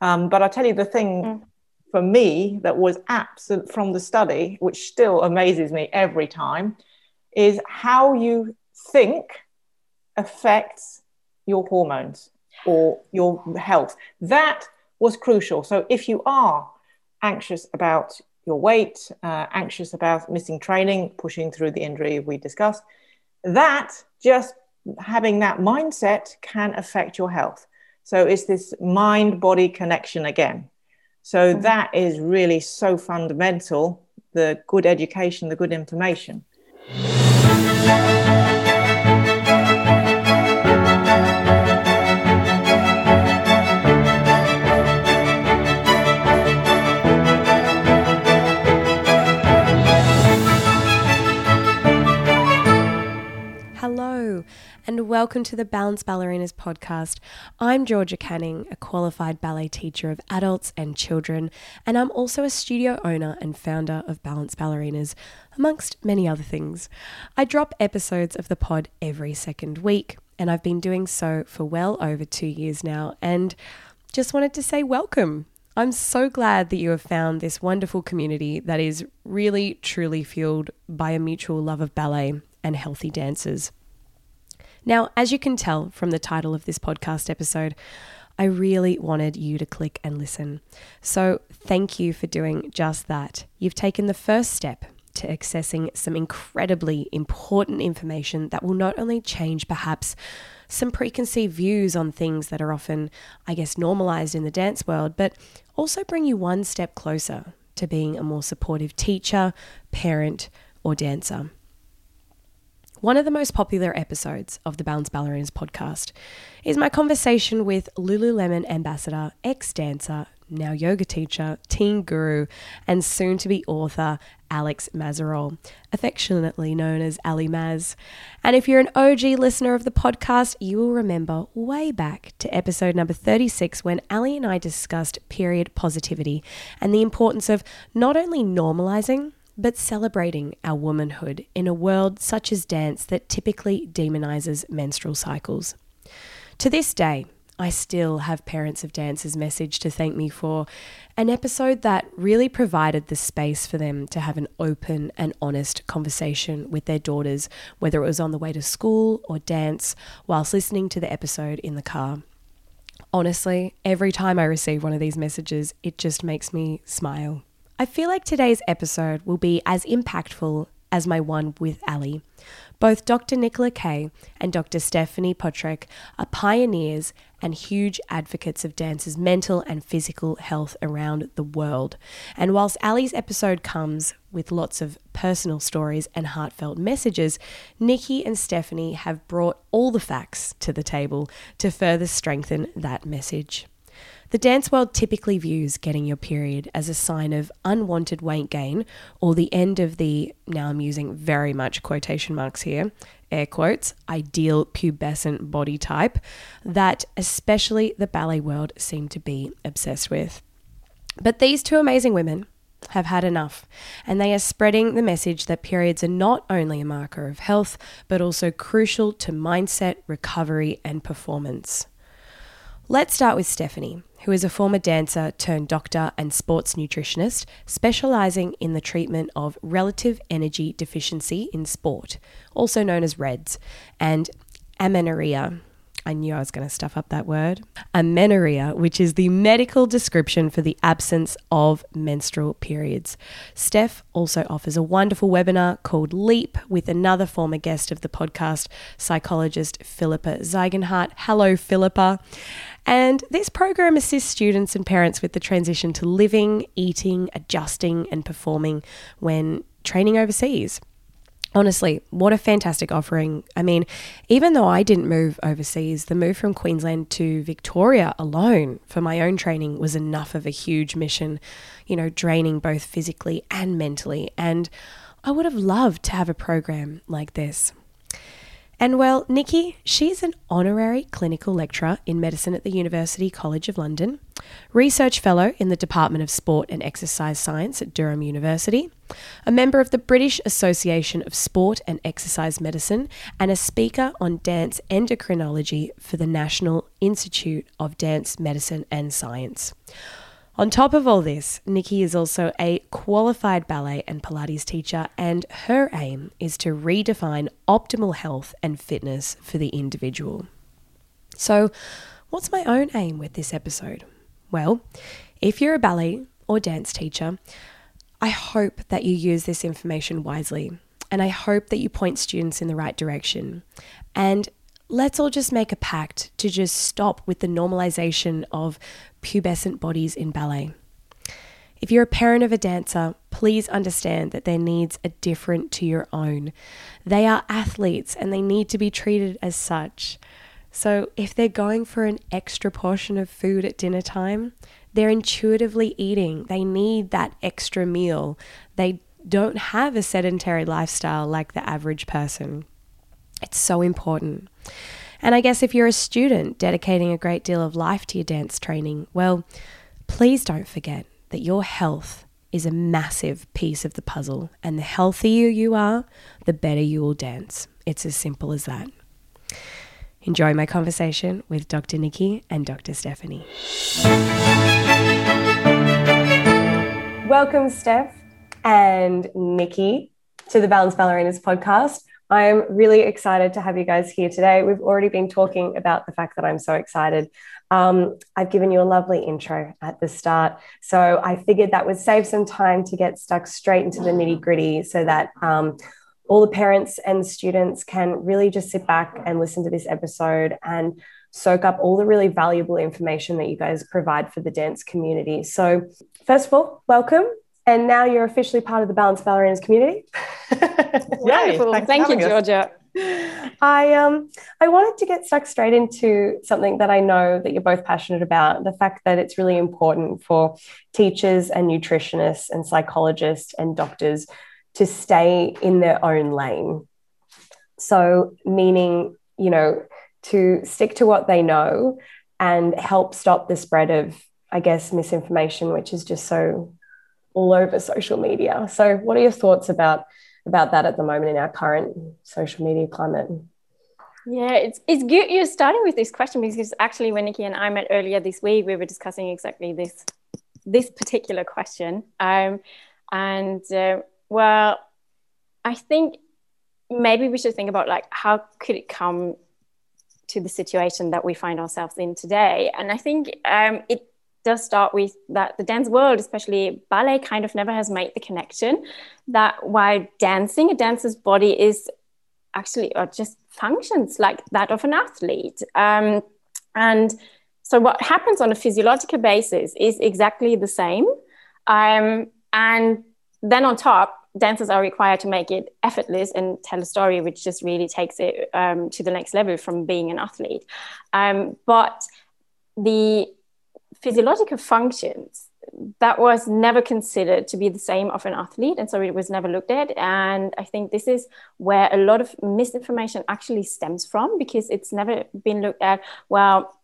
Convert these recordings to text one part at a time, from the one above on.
Um, but I'll tell you the thing mm. for me that was absent from the study, which still amazes me every time, is how you think affects your hormones or your health. That was crucial. So if you are anxious about your weight, uh, anxious about missing training, pushing through the injury we discussed, that just having that mindset can affect your health. So it's this mind body connection again. So mm-hmm. that is really so fundamental the good education, the good information. Welcome to the Balance Ballerinas podcast. I'm Georgia Canning, a qualified ballet teacher of adults and children, and I'm also a studio owner and founder of Balance Ballerinas, amongst many other things. I drop episodes of the pod every second week, and I've been doing so for well over two years now, and just wanted to say welcome. I'm so glad that you have found this wonderful community that is really, truly fueled by a mutual love of ballet and healthy dancers. Now, as you can tell from the title of this podcast episode, I really wanted you to click and listen. So, thank you for doing just that. You've taken the first step to accessing some incredibly important information that will not only change perhaps some preconceived views on things that are often, I guess, normalized in the dance world, but also bring you one step closer to being a more supportive teacher, parent, or dancer. One of the most popular episodes of the Balance Ballerinas podcast is my conversation with Lululemon ambassador, ex dancer, now yoga teacher, teen guru, and soon to be author Alex Mazerol, affectionately known as Ali Maz. And if you're an OG listener of the podcast, you will remember way back to episode number 36 when Ali and I discussed period positivity and the importance of not only normalizing but celebrating our womanhood in a world such as dance that typically demonizes menstrual cycles. To this day, I still have parents of dancers message to thank me for an episode that really provided the space for them to have an open and honest conversation with their daughters, whether it was on the way to school or dance, whilst listening to the episode in the car. Honestly, every time I receive one of these messages, it just makes me smile. I feel like today's episode will be as impactful as my one with Ali. Both Dr. Nicola Keay and Dr. Stephanie Potreck are pioneers and huge advocates of dancers' mental and physical health around the world. And whilst Ali's episode comes with lots of personal stories and heartfelt messages, Nikki and Stephanie have brought all the facts to the table to further strengthen that message. The dance world typically views getting your period as a sign of unwanted weight gain or the end of the, now I'm using very much quotation marks here, air quotes, ideal pubescent body type that especially the ballet world seem to be obsessed with. But these two amazing women have had enough, and they are spreading the message that periods are not only a marker of health, but also crucial to mindset, recovery, and performance. Let's start with Stephanie, who is a former dancer turned doctor and sports nutritionist, specializing in the treatment of relative energy deficiency in sport, also known as REDS, and amenorrhea. I knew I was going to stuff up that word. Amenorrhea, which is the medical description for the absence of menstrual periods. Steph also offers a wonderful webinar called Leap with another former guest of the podcast, psychologist Philippa Zeigenhart. Hello, Philippa. And this program assists students and parents with the transition to living, eating, adjusting, and performing when training overseas. Honestly, what a fantastic offering. I mean, even though I didn't move overseas, the move from Queensland to Victoria alone for my own training was enough of a huge mission, you know, draining both physically and mentally. And I would have loved to have a program like this. And well, Nikki, she's an honorary clinical lecturer in medicine at the University College of London, research fellow in the Department of Sport and Exercise Science at Durham University, a member of the British Association of Sport and Exercise Medicine, and a speaker on dance endocrinology for the National Institute of Dance Medicine and Science. On top of all this, Nikki is also a qualified ballet and Pilates teacher, and her aim is to redefine optimal health and fitness for the individual. So, what's my own aim with this episode? Well, if you're a ballet or dance teacher, I hope that you use this information wisely, and I hope that you point students in the right direction. And let's all just make a pact to just stop with the normalization of pubescent bodies in ballet. If you're a parent of a dancer, please understand that their needs are different to your own. They are athletes and they need to be treated as such. So, if they're going for an extra portion of food at dinner time, they're intuitively eating. They need that extra meal. They don't have a sedentary lifestyle like the average person. It's so important. And I guess if you're a student dedicating a great deal of life to your dance training, well, please don't forget that your health is a massive piece of the puzzle. And the healthier you are, the better you will dance. It's as simple as that. Enjoy my conversation with Dr. Nikki and Dr. Stephanie. Welcome, Steph and Nikki, to the Balanced Ballerinas podcast. I'm really excited to have you guys here today. We've already been talking about the fact that I'm so excited. Um, I've given you a lovely intro at the start. So I figured that would save some time to get stuck straight into the nitty gritty so that um, all the parents and students can really just sit back and listen to this episode and soak up all the really valuable information that you guys provide for the dance community. So, first of all, welcome and now you're officially part of the Balanced Ballerinas community. Wonderful. Thank you, Georgia. I um I wanted to get stuck straight into something that I know that you're both passionate about the fact that it's really important for teachers and nutritionists and psychologists and doctors to stay in their own lane. So meaning, you know, to stick to what they know and help stop the spread of I guess misinformation which is just so all over social media. So, what are your thoughts about about that at the moment in our current social media climate? Yeah, it's it's good you're starting with this question because actually, when Nikki and I met earlier this week, we were discussing exactly this this particular question. Um, and uh, well, I think maybe we should think about like how could it come to the situation that we find ourselves in today. And I think um, it does start with that the dance world, especially ballet, kind of never has made the connection that while dancing, a dancer's body is actually or just functions like that of an athlete. Um, and so what happens on a physiological basis is exactly the same. Um, and then on top, dancers are required to make it effortless and tell a story, which just really takes it um, to the next level from being an athlete. Um, but the physiological functions that was never considered to be the same of an athlete and so it was never looked at. And i think this is where a lot of misinformation actually stems from because it's never been looked at well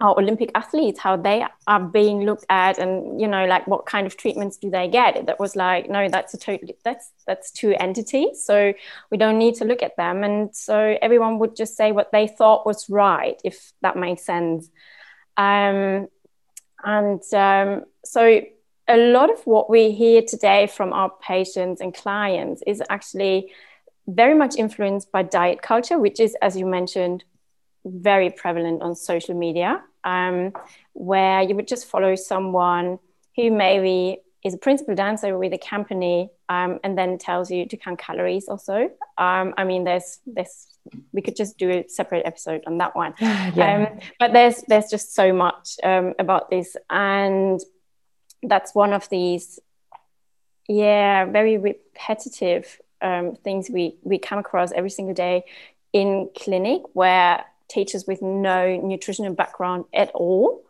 our olympic athletes how they are being looked at and you know like what kind of treatments do they get? That was like no that's a totally that's that's two entities so we don't need to look at them. And so everyone would just say what they thought was right if that makes sense. Um, and um, so a lot of what we hear today from our patients and clients is actually very much influenced by diet culture, which is, as you mentioned, very prevalent on social media, um, where you would just follow someone who maybe is a principal dancer with a company um, and then tells you to count calories also. Um, I mean, there's there's we could just do a separate episode on that one. yeah. Um, but there's there's just so much um, about this, and that's one of these, yeah, very repetitive um, things we we come across every single day in clinic where teachers with no nutritional background at all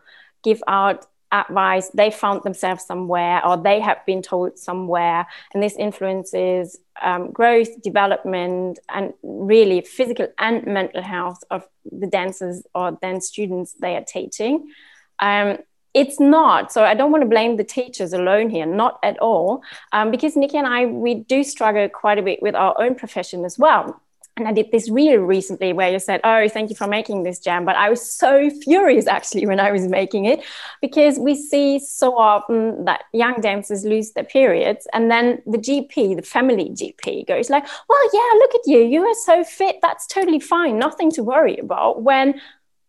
give out advice they found themselves somewhere or they have been told somewhere and this influences um, growth development and really physical and mental health of the dancers or dance students they are teaching. Um, it's not so i don't want to blame the teachers alone here not at all um, because nikki and i we do struggle quite a bit with our own profession as well and I did this reel recently where you said, Oh, thank you for making this jam. But I was so furious actually when I was making it because we see so often that young dancers lose their periods. And then the GP, the family GP, goes like, Well, yeah, look at you. You are so fit. That's totally fine. Nothing to worry about. When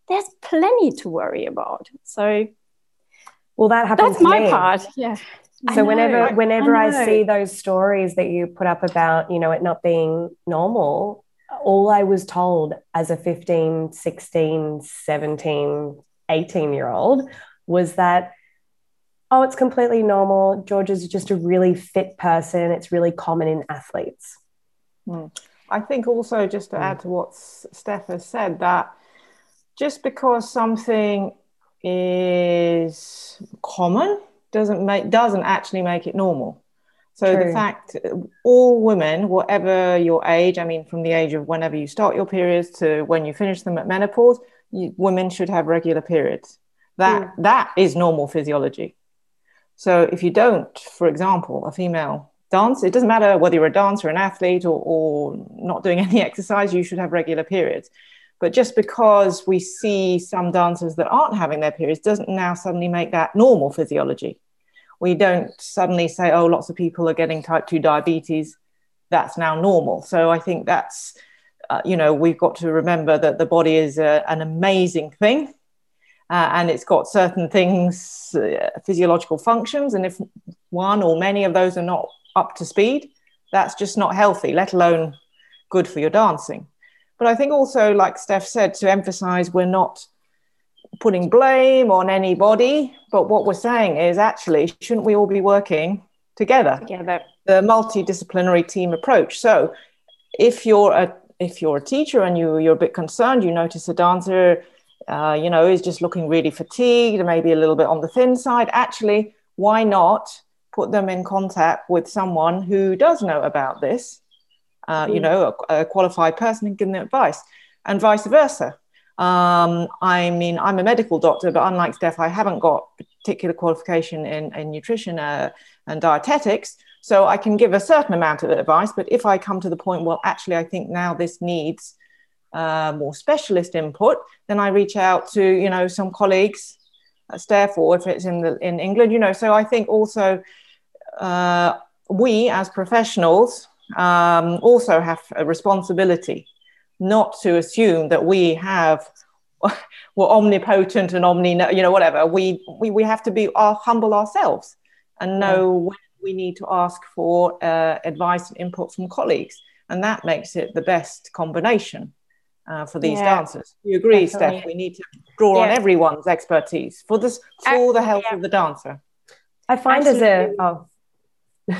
there's plenty to worry about. So, well, that happens. That's my me. part. Yeah. So whenever whenever I, I, see those stories that you put up about, you know, it not being normal, all I was told as a 15, 16, 17, 18 year old was that, oh, it's completely normal. George is just a really fit person. It's really common in athletes. Hmm. I think also, just to add to what Steph has said, that just because something is common doesn't make doesn't actually make it normal. So True. the fact all women, whatever your age, I mean, from the age of whenever you start your periods to when you finish them at menopause, you, women should have regular periods. That mm. that is normal physiology. So if you don't, for example, a female dance, it doesn't matter whether you're a dancer, an athlete, or, or not doing any exercise, you should have regular periods. But just because we see some dancers that aren't having their periods doesn't now suddenly make that normal physiology we don't suddenly say, oh, lots of people are getting type 2 diabetes. That's now normal. So I think that's, uh, you know, we've got to remember that the body is a, an amazing thing. Uh, and it's got certain things, uh, physiological functions. And if one or many of those are not up to speed, that's just not healthy, let alone good for your dancing. But I think also, like Steph said, to emphasize we're not putting blame on anybody, but what we're saying is actually, shouldn't we all be working together? Together. The multidisciplinary team approach. So if you're a if you're a teacher and you you're a bit concerned, you notice a dancer, uh, you know, is just looking really fatigued, maybe a little bit on the thin side. Actually, why not put them in contact with someone who does know about this? Uh, mm. You know, a, a qualified person and give them advice, and vice versa um, I mean, I'm a medical doctor, but unlike Steph, I haven't got particular qualification in, in nutrition uh, and dietetics. So I can give a certain amount of advice. But if I come to the point, well, actually, I think now this needs uh, more specialist input, then I reach out to, you know, some colleagues, uh, Steph, or if it's in, the, in England, you know. So I think also uh, we as professionals um, also have a responsibility not to assume that we have we're omnipotent and omni you know whatever. We we, we have to be uh, humble ourselves and know yeah. when we need to ask for uh, advice and input from colleagues. And that makes it the best combination uh, for these yeah. dancers. You agree Definitely. steph we need to draw yeah. on everyone's expertise for this for the health of the dancer. I find Actually, as a oh.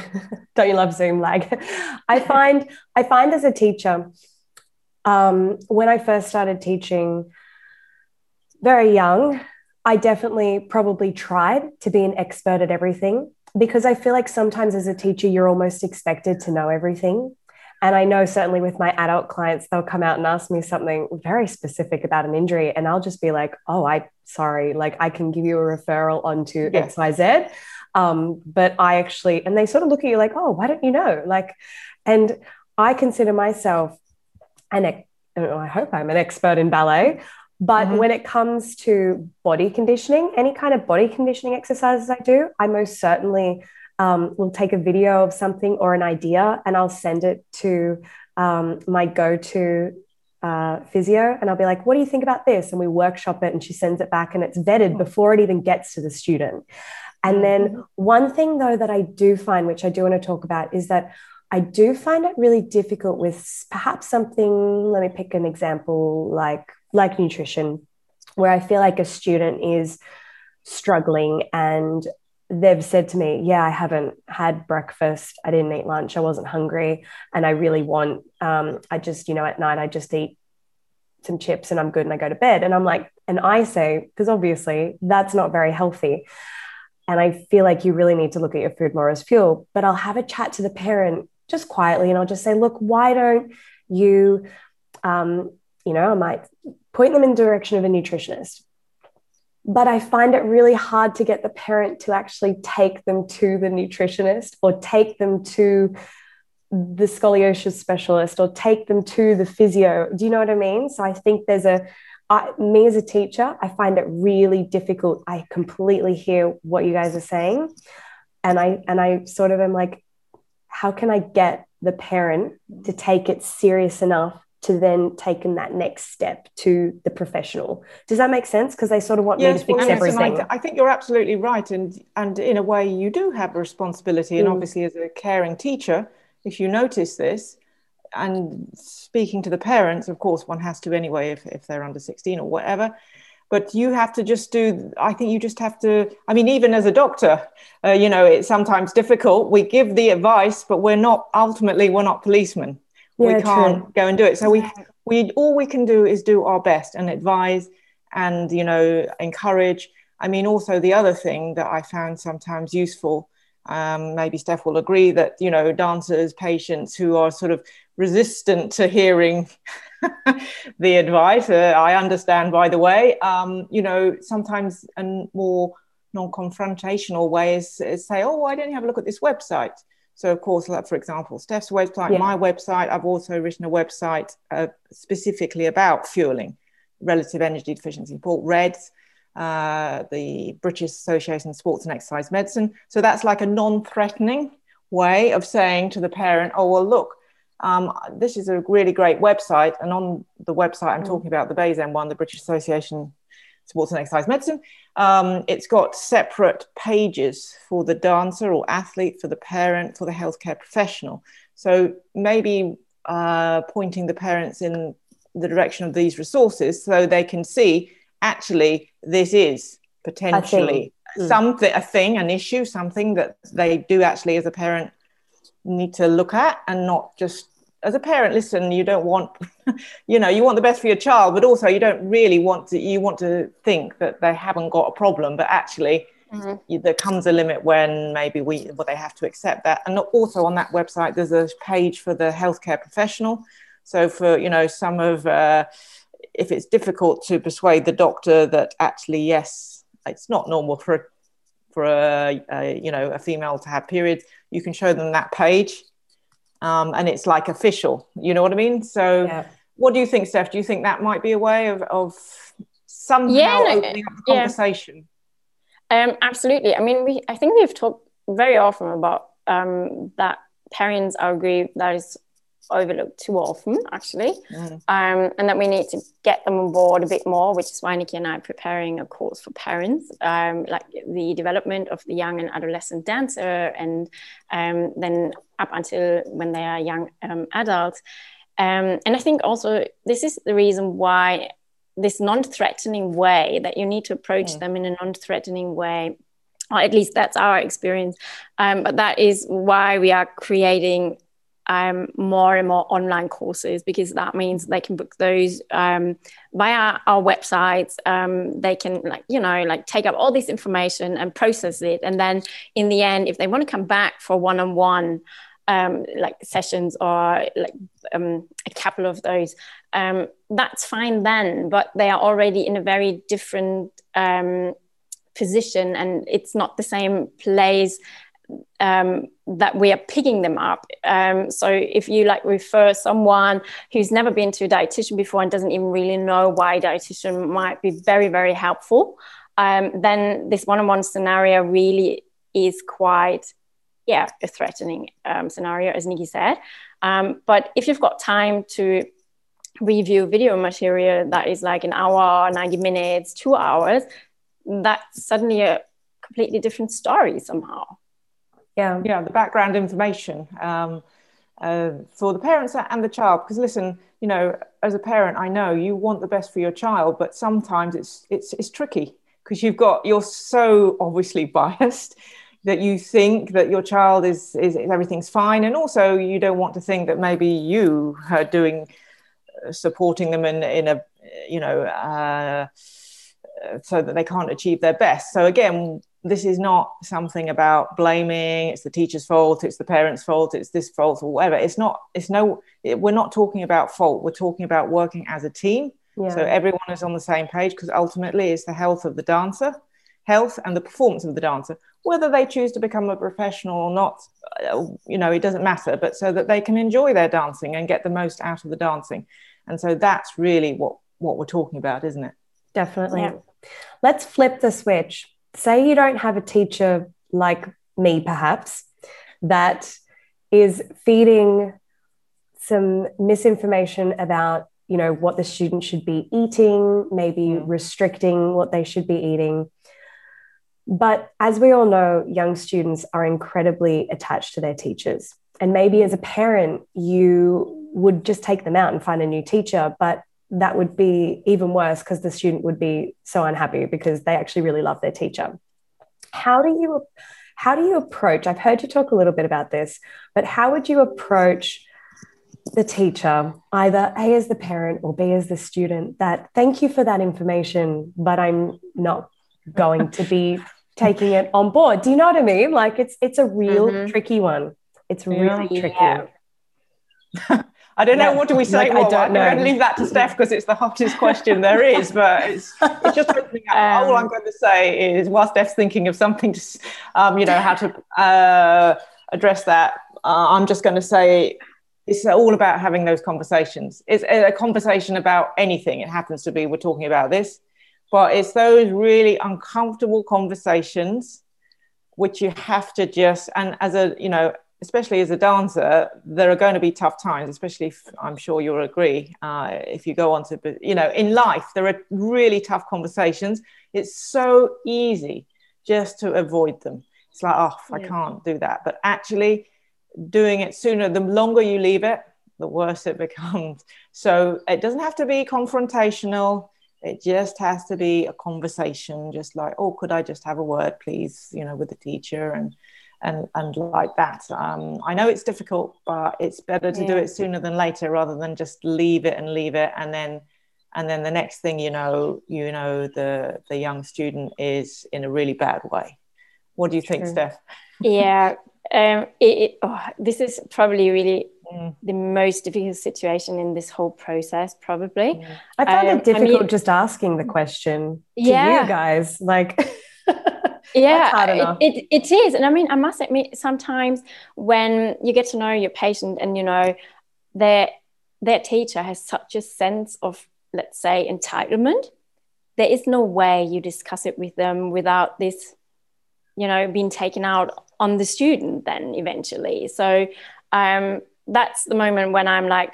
Don't you love zoom lag? I find i find as a teacher um, when I first started teaching, very young, I definitely probably tried to be an expert at everything because I feel like sometimes as a teacher, you're almost expected to know everything. And I know certainly with my adult clients, they'll come out and ask me something very specific about an injury. And I'll just be like, oh, I sorry, like I can give you a referral onto yes. XYZ. Um, but I actually, and they sort of look at you like, oh, why don't you know? Like, and I consider myself an I hope I'm an expert in ballet. But mm-hmm. when it comes to body conditioning, any kind of body conditioning exercises I do, I most certainly um, will take a video of something or an idea and I'll send it to um, my go to uh, physio and I'll be like, what do you think about this? And we workshop it and she sends it back and it's vetted mm-hmm. before it even gets to the student. And then mm-hmm. one thing though that I do find, which I do want to talk about, is that I do find it really difficult with perhaps something, let me pick an example like like nutrition, where I feel like a student is struggling and they've said to me, Yeah, I haven't had breakfast. I didn't eat lunch. I wasn't hungry. And I really want, um, I just, you know, at night, I just eat some chips and I'm good and I go to bed. And I'm like, And I say, because obviously that's not very healthy. And I feel like you really need to look at your food more as fuel. But I'll have a chat to the parent just quietly and I'll just say, look, why don't you, um, you know, I might point them in the direction of a nutritionist. But I find it really hard to get the parent to actually take them to the nutritionist or take them to the scoliosis specialist or take them to the physio. Do you know what I mean? So I think there's a, I, me as a teacher, I find it really difficult. I completely hear what you guys are saying. And I, and I sort of am like, how can I get the parent to take it serious enough to then take in that next step to the professional. Does that make sense? Because they sort of want yes, me to fix well, everything. I, I, think you're absolutely right, and and in a way, you do have a responsibility. And mm. obviously, as a caring teacher, if you notice this, and speaking to the parents, of course, one has to anyway if if they're under sixteen or whatever. But you have to just do. I think you just have to. I mean, even as a doctor, uh, you know, it's sometimes difficult. We give the advice, but we're not ultimately we're not policemen yeah, we can't true. go and do it so we we all we can do is do our best and advise and you know encourage i mean also the other thing that i found sometimes useful um, maybe steph will agree that you know dancers patients who are sort of resistant to hearing the advice uh, i understand by the way um, you know sometimes a more non-confrontational way is, is say oh why don't you have a look at this website so, of course, like for example, Steph's website, yeah. my website, I've also written a website uh, specifically about fueling relative energy deficiency support, REDS, uh, the British Association of Sports and Exercise Medicine. So, that's like a non threatening way of saying to the parent, oh, well, look, um, this is a really great website. And on the website, I'm mm. talking about the BASEM one, the British Association Sports and Exercise Medicine. Um, it's got separate pages for the dancer or athlete, for the parent, for the healthcare professional. So maybe uh, pointing the parents in the direction of these resources so they can see actually this is potentially mm. something, a thing, an issue, something that they do actually as a parent need to look at and not just as a parent listen you don't want you know you want the best for your child but also you don't really want to you want to think that they haven't got a problem but actually mm-hmm. you, there comes a limit when maybe we well, they have to accept that and also on that website there's a page for the healthcare professional so for you know some of uh, if it's difficult to persuade the doctor that actually yes it's not normal for for a, a you know a female to have periods you can show them that page um, and it's like official. You know what I mean? So, yeah. what do you think, Steph? Do you think that might be a way of, of somehow yeah, no, opening up the conversation? Yeah. Um, absolutely. I mean, we I think we've talked very often about um, that parents are agree that is overlooked too often, actually, mm. um, and that we need to get them on board a bit more, which is why Nikki and I are preparing a course for parents, um, like the development of the young and adolescent dancer, and um, then up until when they are young um, adults. Um, and I think also this is the reason why this non-threatening way that you need to approach mm. them in a non-threatening way or at least that's our experience. Um, but that is why we are creating um, more and more online courses because that means they can book those um, via our websites. Um, they can like you know like take up all this information and process it, and then in the end, if they want to come back for one-on-one um, like sessions or like um, a couple of those, um, that's fine then. But they are already in a very different position, and it's not the same place um, that we are picking them up. Um, so if you like refer someone who's never been to a dietitian before and doesn't even really know why dietitian might be very very helpful, um, then this one-on-one scenario really is quite yeah a threatening um, scenario as Nikki said. Um, but if you've got time to review video material that is like an hour, 90 minutes, two hours, that's suddenly a completely different story somehow yeah. Yeah the background information um, uh, for the parents and the child. Because listen you know as a parent i know you want the best for your child but sometimes it's it's it's tricky. Because you've got you're so obviously biased that you think that your child is, is everything's fine. And also you don't want to think that maybe you are doing uh, supporting them in in a you know uh, so that they can't achieve their best. So again, this is not something about blaming. It's the teacher's fault. It's the parent's fault. It's this fault or whatever. It's not. It's no. It, we're not talking about fault. We're talking about working as a team. Yeah. So everyone is on the same page because ultimately it's the health of the dancer, health and the performance of the dancer. Whether they choose to become a professional or not, uh, you know, it doesn't matter. But so that they can enjoy their dancing and get the most out of the dancing, and so that's really what what we're talking about, isn't it? Definitely. Yeah. Let's flip the switch. Say you don't have a teacher like me, perhaps, that is feeding some misinformation about you know what the student should be eating maybe mm. restricting what they should be eating but as we all know young students are incredibly attached to their teachers and maybe as a parent you would just take them out and find a new teacher but that would be even worse because the student would be so unhappy because they actually really love their teacher. How do you how do you approach i've heard you talk a little bit about this but how would you approach the teacher either a as the parent or b as the student that thank you for that information but i'm not going to be taking it on board. Do you know what i mean? Like it's it's a real mm-hmm. tricky one. It's really yeah. tricky I don't know. What do we say? Like, well, I don't know. I'm going to leave that to Steph because it's the hottest question there is. But it's, it's just opening up. Um, All I'm going to say is, while Steph's thinking of something to, um, you know, how to uh, address that, uh, I'm just going to say it's all about having those conversations. It's a conversation about anything. It happens to be we're talking about this, but it's those really uncomfortable conversations which you have to just and as a you know especially as a dancer, there are going to be tough times, especially if I'm sure you'll agree. Uh, if you go on to, you know, in life, there are really tough conversations. It's so easy just to avoid them. It's like, oh, I can't do that. But actually, doing it sooner, the longer you leave it, the worse it becomes. So it doesn't have to be confrontational. It just has to be a conversation, just like, oh, could I just have a word, please, you know, with the teacher and and and like that. Um, I know it's difficult, but it's better to yeah. do it sooner than later rather than just leave it and leave it and then and then the next thing you know, you know the the young student is in a really bad way. What do you think, Steph? Yeah, um, it, it, oh, this is probably really mm. the most difficult situation in this whole process. Probably, yeah. I find um, it difficult I mean, just asking the question to yeah. you guys. Like, yeah it, it, it is. And i mean i must admit sometimes when you get to know your patient and you know their their teacher has such a sense of let's say entitlement there is no way you discuss it with them without this you know being taken out on the student then eventually. So um, that's the moment when i'm like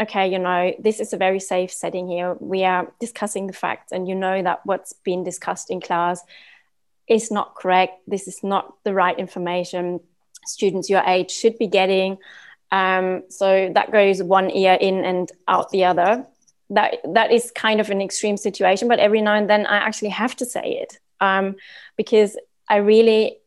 okay you know this is a very safe setting here. We are discussing the facts and you know that what's been discussed in class is not correct. This is not the right information students your age should be getting. Um, so that goes one ear in and out the other. That that is kind of an extreme situation, but every now and then I actually have to say it um, because I really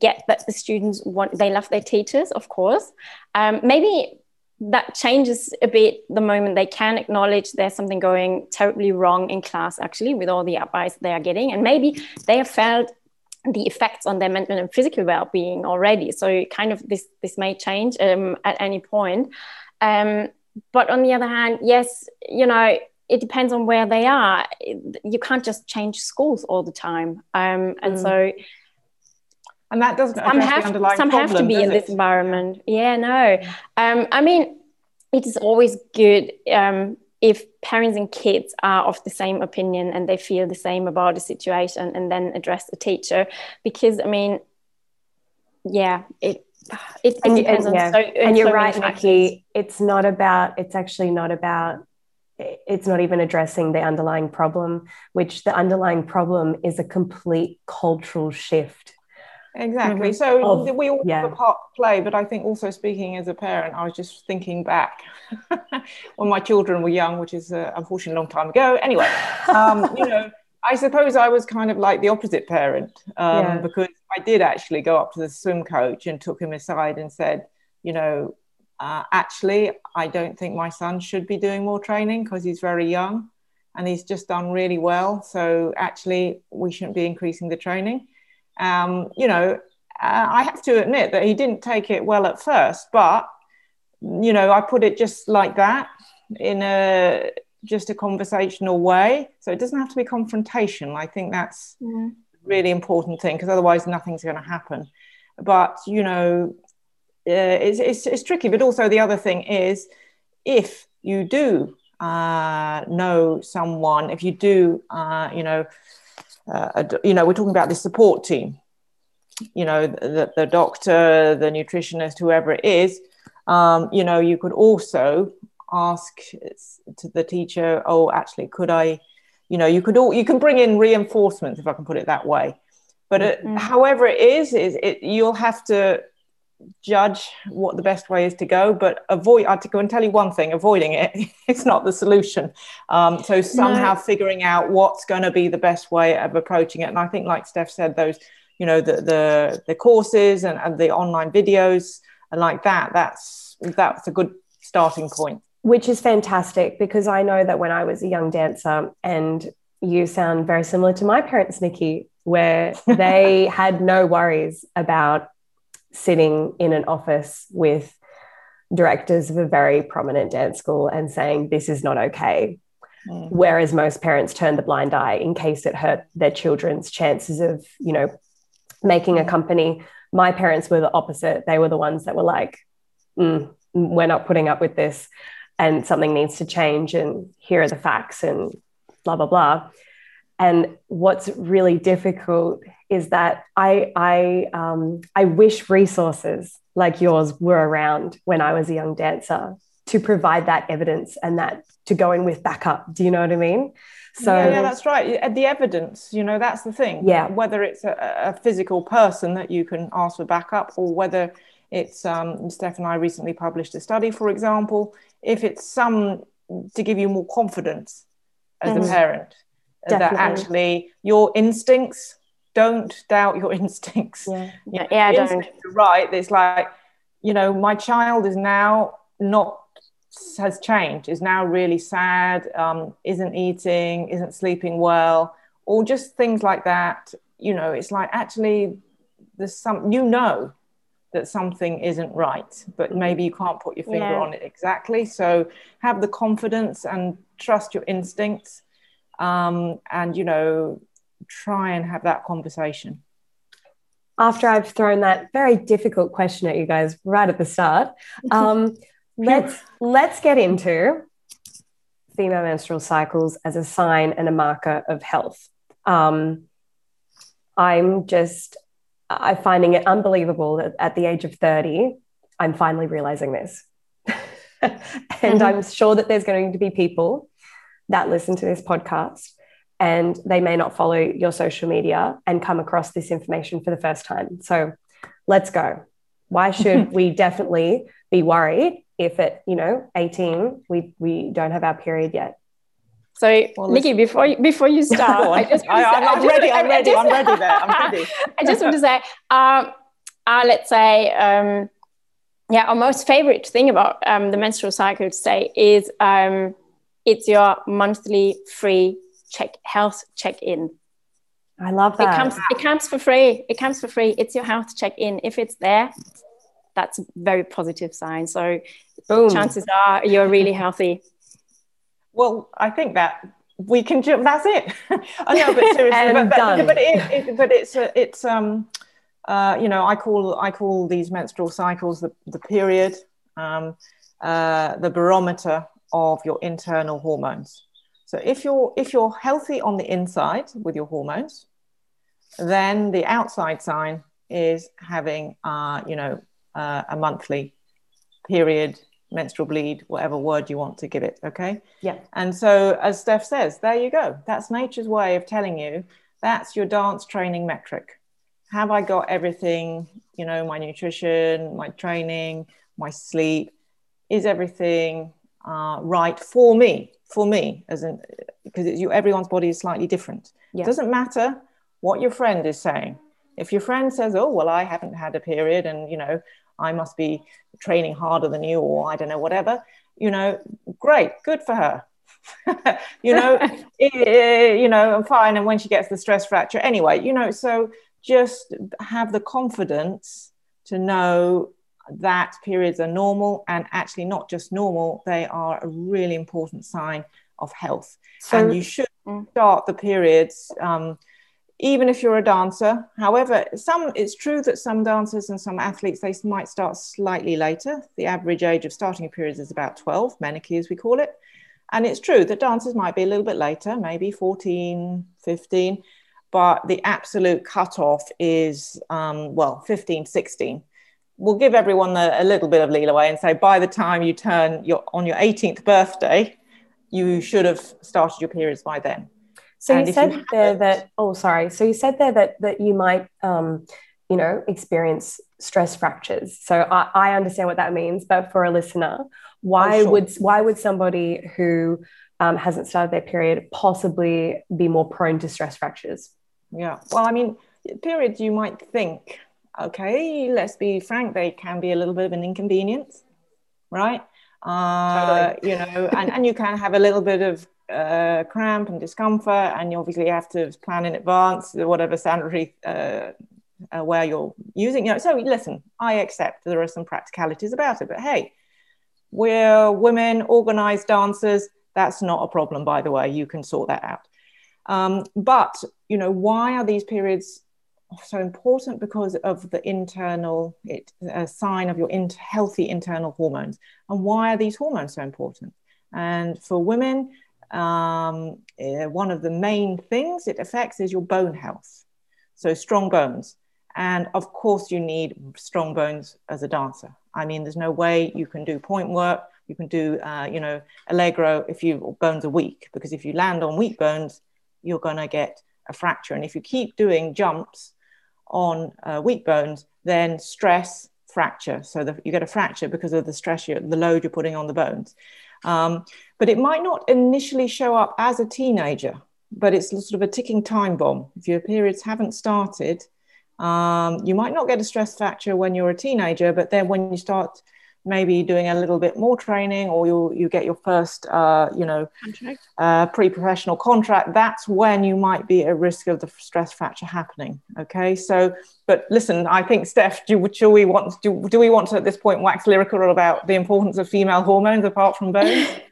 get that the students want they love their teachers, of course. Um, maybe that changes a bit the moment they can acknowledge there's something going terribly wrong in class actually with all the advice they are getting. And maybe they have felt the effects on their mental and physical well-being already. So kind of this this may change um, at any point. Um, but on the other hand yes you know it depends on where they are. You can't just change schools all the time. Um, and mm. so and that doesn't some have, some problem, have to be in it? this environment. Yeah. No. Um, i mean it is always good um, if parents and kids are of the same opinion and they feel the same about the situation and then address the teacher. Because i mean yeah it it, it and, depends and, on yeah. so, and you're so right Nikki. it's not about it's actually not about it's not even addressing the underlying problem which the underlying problem is a complete cultural shift Exactly. Mm-hmm. So of, we all yeah. have a part to play, but I think also speaking as a parent, I was just thinking back when my children were young, which is uh, unfortunately a long time ago. Anyway, um, you know, I suppose I was kind of like the opposite parent um, yeah. because I did actually go up to the swim coach and took him aside and said, you know, uh, actually, I don't think my son should be doing more training because he's very young and he's just done really well. So actually, we shouldn't be increasing the training. Um, you know, uh, I have to admit that he didn't take it well at first, but you know, I put it just like that in a just a conversational way. So it doesn't have to be confrontation. I think that's mm. really important thing because otherwise nothing's going to happen. But you know, uh, it's, it's, it's tricky. But also the other thing is, if you do uh, know someone, if you do, uh, you know, uh, you know, we're talking about the support team. You know, the, the doctor, the nutritionist, whoever it is. Um, you know, you could also ask to the teacher, oh, actually, could I, you know, you could all, you can bring in reinforcements if I can put it that way. But mm-hmm. however it is, is it you'll have to judge what the best way is to go. But avoid. I can tell you one thing: avoiding it it's not the solution. Um, so somehow no. figuring out what's going to be the best way of approaching it. And I think, like Steph said, those you know the the, the courses and, and the online videos and like that. That's that's a good starting point which is fantastic because I know that when I was a young dancer, and you sound very similar to my parents, Nikki, where they had no worries about sitting in an office with directors of a very prominent dance school and saying, This is not okay. Mm. Whereas most parents turn the blind eye in case it hurt their children's chances of, you know, making a company. My parents were the opposite. They were the ones that were like, mm, We're not putting up with this and something needs to change and here are the facts and blah blah blah and what's really difficult is that i i um, i wish resources like yours were around when i was a young dancer to provide that evidence and that to go in with backup do you know what i mean so yeah, yeah, that's right the evidence you know that's the thing yeah whether it's a, a physical person that you can ask for backup or whether it's um, Steph and I recently published a study, for example. If it's some to give you more confidence as mm. a parent, Definitely. that actually your instincts don't doubt your instincts. Yeah, yeah, yeah don't. Right, it's like you know, my child is now not has changed, is now really sad, um, isn't eating, isn't sleeping well, or just things like that. You know, it's like actually there's some you know that something isn't right, but mm-hmm. maybe you can't put your finger yeah. on it exactly. So have the confidence and trust your instincts, um, and you know, try and have that conversation. After I've thrown that very difficult question at you guys right at the start, um, let's let's get into female menstrual cycles as a sign and a marker of health. Um, I'm just I'm finding it unbelievable that at the age of 30, I'm finally realizing this. and mm-hmm. I'm sure that there's going to be people that listen to this podcast and they may not follow your social media and come across this information for the first time. So let's go. Why should we definitely be worried if at, you know, 18 we we don't have our period yet? So, well, Nikki, before you, before you start, I just I, am ready. I'm ready. I'm ready. There. I'm ready. I just want to say, um, uh, let's say, um, yeah, our most favorite thing about um, the menstrual cycle today is um, it's your monthly free check health check in. I love that. It comes. It comes for free. It comes for free. It's your health check in. If it's there, that's a very positive sign. So, Boom. chances are you're really healthy. Well, I think that we can. Ju- that's it. I know, but seriously, but, but, but, it, it, but it's a, it's um, uh, you know, I call I call these menstrual cycles the the period, um, uh, the barometer of your internal hormones. So if you're if you're healthy on the inside with your hormones, then the outside sign is having uh, you know uh, a monthly period menstrual bleed, whatever word you want to give it. Okay. Yeah. And so, as Steph says, there you go. That's nature's way of telling you that's your dance training metric. Have I got everything, you know, my nutrition, my training, my sleep? Is everything uh, right for me? For me, as in, because you, everyone's body is slightly different. Yeah. It doesn't matter what your friend is saying. If your friend says, "Oh, well, I haven't had a period," and you know, I must be training harder than you, or I don't know, whatever, you know, great, good for her, you know, it, eh, eh, you know, I'm fine. And when she gets the stress fracture, anyway, you know, so just have the confidence to know that periods are normal and actually not just normal, they are a really important sign of health. So, and you should mm. start the periods. Um, even if you're a dancer. However, some it's true that some dancers and some athletes they might start slightly later. The average age of starting a period is about 12, menarche as we call it. And it's true that dancers might be a little bit later, maybe 14, 15, but the absolute cutoff is, um, well, 15, 16. We'll give everyone a, a little bit of leeway and say by the time you turn your, on your 18th birthday, you should have started your periods by then. So and you said you there that, oh, sorry. So you said there that, that you might, um, you know, experience stress fractures. So I, I understand what that means, but for a listener, why oh, sure. would why would somebody who um, hasn't started their period possibly be more prone to stress fractures? Yeah. Well, I mean, periods you might think, okay, let's be frank, they can be a little bit of an inconvenience, right? Uh, totally. you know, and, and you can have a little bit of uh, cramp and discomfort, and you obviously have to plan in advance whatever sanitary uh, uh, wear you're using. You know, so listen, I accept there are some practicalities about it, but hey, we're women, organized dancers. That's not a problem, by the way. You can sort that out. Um, but you know, why are these periods so important? Because of the internal it, a sign of your in, healthy internal hormones. And why are these hormones so important? And for women, um, uh, one of the main things it affects is your bone health. So strong bones. And of course, you need strong bones as a dancer. I mean, there's no way you can do point work, you can do, uh, you know, allegro if your bones are weak, because if you land on weak bones, you're going to get a fracture. And if you keep doing jumps on uh, weak bones, then stress, fracture. So the, you get a fracture because of the stress, the load you're putting on the bones. Um, but it might not initially show up as a teenager, but it's sort of a ticking time bomb. If your periods haven't started, um, you might not get a stress fracture when you're a teenager, but then when you start maybe doing a little bit more training or you you get your first uh, you know uh, pre-professional contract that's when you might be at risk of the stress fracture happening okay? So but listen i think steph do, do we want do, do we want to at this point wax lyrical about the importance of female hormones apart from bones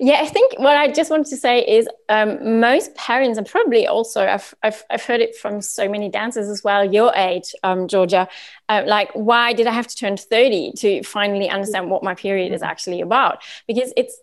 Yeah, I think what I just wanted to say is um, most parents, and probably also I've, I've, I've, heard it from so many dancers as well, your age, um, Georgia, uh, like, why did I have to turn 30 to finally understand what my period is actually about? Because it's,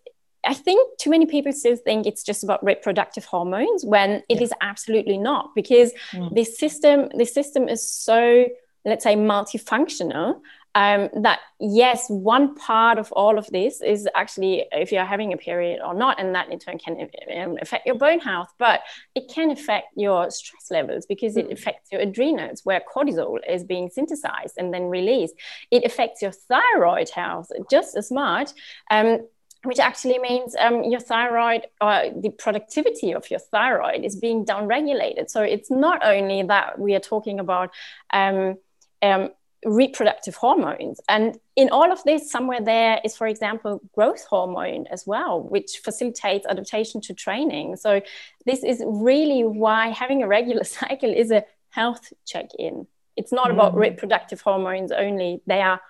I think too many people still think it's just about reproductive hormones when it yeah. is absolutely not, because mm. the system, this system is so, let's say, multifunctional um, that yes, one part of all of this is actually if you're having a period or not, and that in turn can um, affect your bone health, but it can affect your stress levels because it mm. affects your adrenals where cortisol is being synthesized and then released. It affects your thyroid health just as much. Um, which actually means um, your thyroid or uh, the productivity of your thyroid is being downregulated. So it's not only that we are talking about um, um, reproductive hormones. And in all of this, somewhere there is, for example, growth hormone as well, which facilitates adaptation to training. So, this is really why having a regular cycle is a health check in. It's not mm. about reproductive hormones only. They are,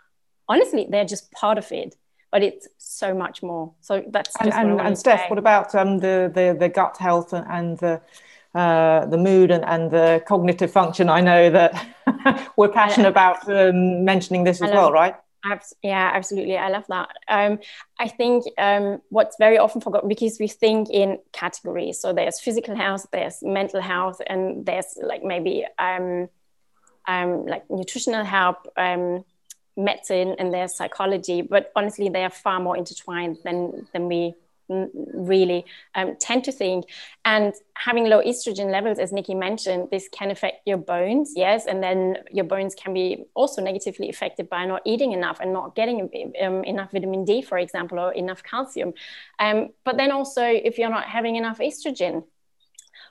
honestly, they're just part of it. But it's so much more. So that's and, and, and Steph, what about um, the, the the gut health and the uh, the mood and, and the cognitive function. I know that we're passionate about um, mentioning this as well, right? yeah, absolutely. I love that. Um, I think um, what's very often forgotten because we think in categories. So there's physical health, there's mental health, and there's like maybe um, um, like nutritional help, um, medicine, and there's psychology. But honestly, they are far more intertwined than than we really um, tend to think. And having low estrogen levels, as Nikki mentioned, this can affect your bones, yes, and then your bones can be also negatively affected by not eating enough and not getting um, enough vitamin D, for example, or enough calcium. Um, but then also, if you're not having enough estrogen,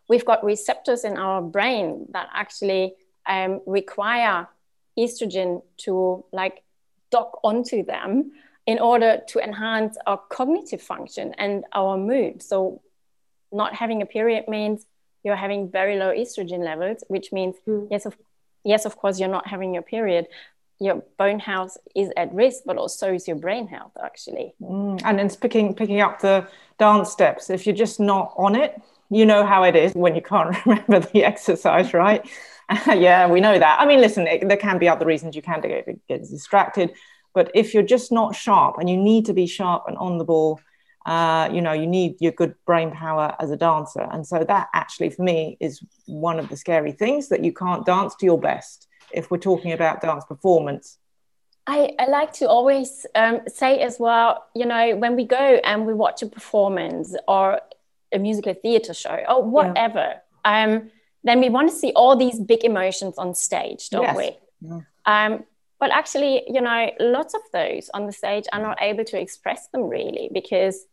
we've got receptors in our brain that actually um, require estrogen to like dock onto them in order to enhance our cognitive function and our mood. So, not having a period means you're having very low estrogen levels, which means mm. yes, of yes, of course, you're not having your period. Your bone health is at risk, but also is your brain health actually. Mm. And then picking picking up the dance steps. If you're just not on it, you know how it is when you can't remember the exercise, right? yeah, we know that. I mean, listen, it, there can be other reasons you can get, get distracted, but if you're just not sharp and you need to be sharp and on the ball, uh, you know, you need your good brain power as a dancer. And so that actually, for me, is one of the scary things that you can't dance to your best if we're talking about dance performance. I, I like to always um, say as well, you know, when we go and we watch a performance or a musical theater show or whatever, yeah. um, then we want to see all these big emotions on stage, don't yes. we? Yeah. Um, but actually, you know, lots of those on the stage are not able to express them really because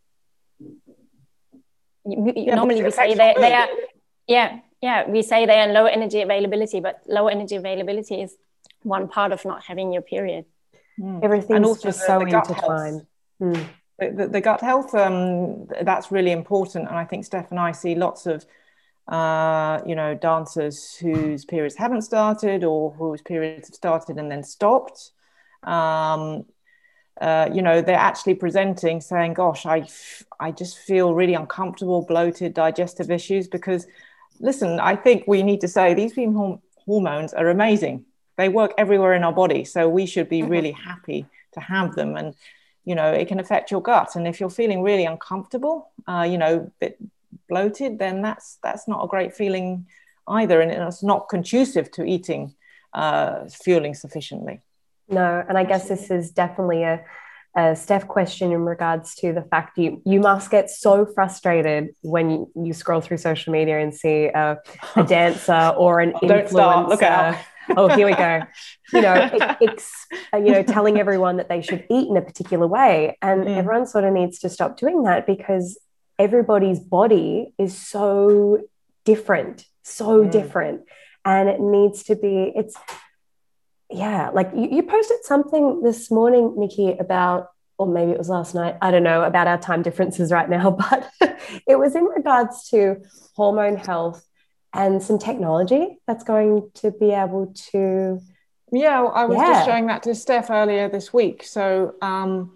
you, yeah, normally we say they, they are, yeah, yeah, we say they are low energy availability, but low energy availability is one part of not having your period. Mm. Everything's just the, so the intertwined. Mm. The, the, the, gut health, um, that's really important. And I think Steph and I see lots of uh, you know, dancers whose periods haven't started or whose periods have started and then stopped. Um, uh, you know, they're actually presenting saying, gosh, I, I just feel really uncomfortable, bloated, digestive issues. Because, listen, I think we need to say these hormones are amazing. They work everywhere in our body. So we should be mm-hmm. really happy to have them. And, you know, it can affect your gut. And if you're feeling really uncomfortable, uh, you know, bit bloated, then that's that's not a great feeling either, and it's not conducive to eating, uh, fueling sufficiently. No, and I guess this is definitely a, a Steph question in regards to the fact you you must get so frustrated when you, you scroll through social media and see a, a dancer or an influencer. Don't start. Look out. oh, here we go. You know, it, it's uh, you know telling everyone that they should eat in a particular way, and mm. everyone sort of needs to stop doing that because everybody's body is so different, so mm. different. And it needs to be, it's, yeah, like you, you posted something this morning, Nikki, about, or maybe it was last night, I don't know, about our time differences right now, but it was in regards to hormone health and some technology that's going to be able to. Yeah, I was yeah. just showing that to Steph earlier this week. So, um,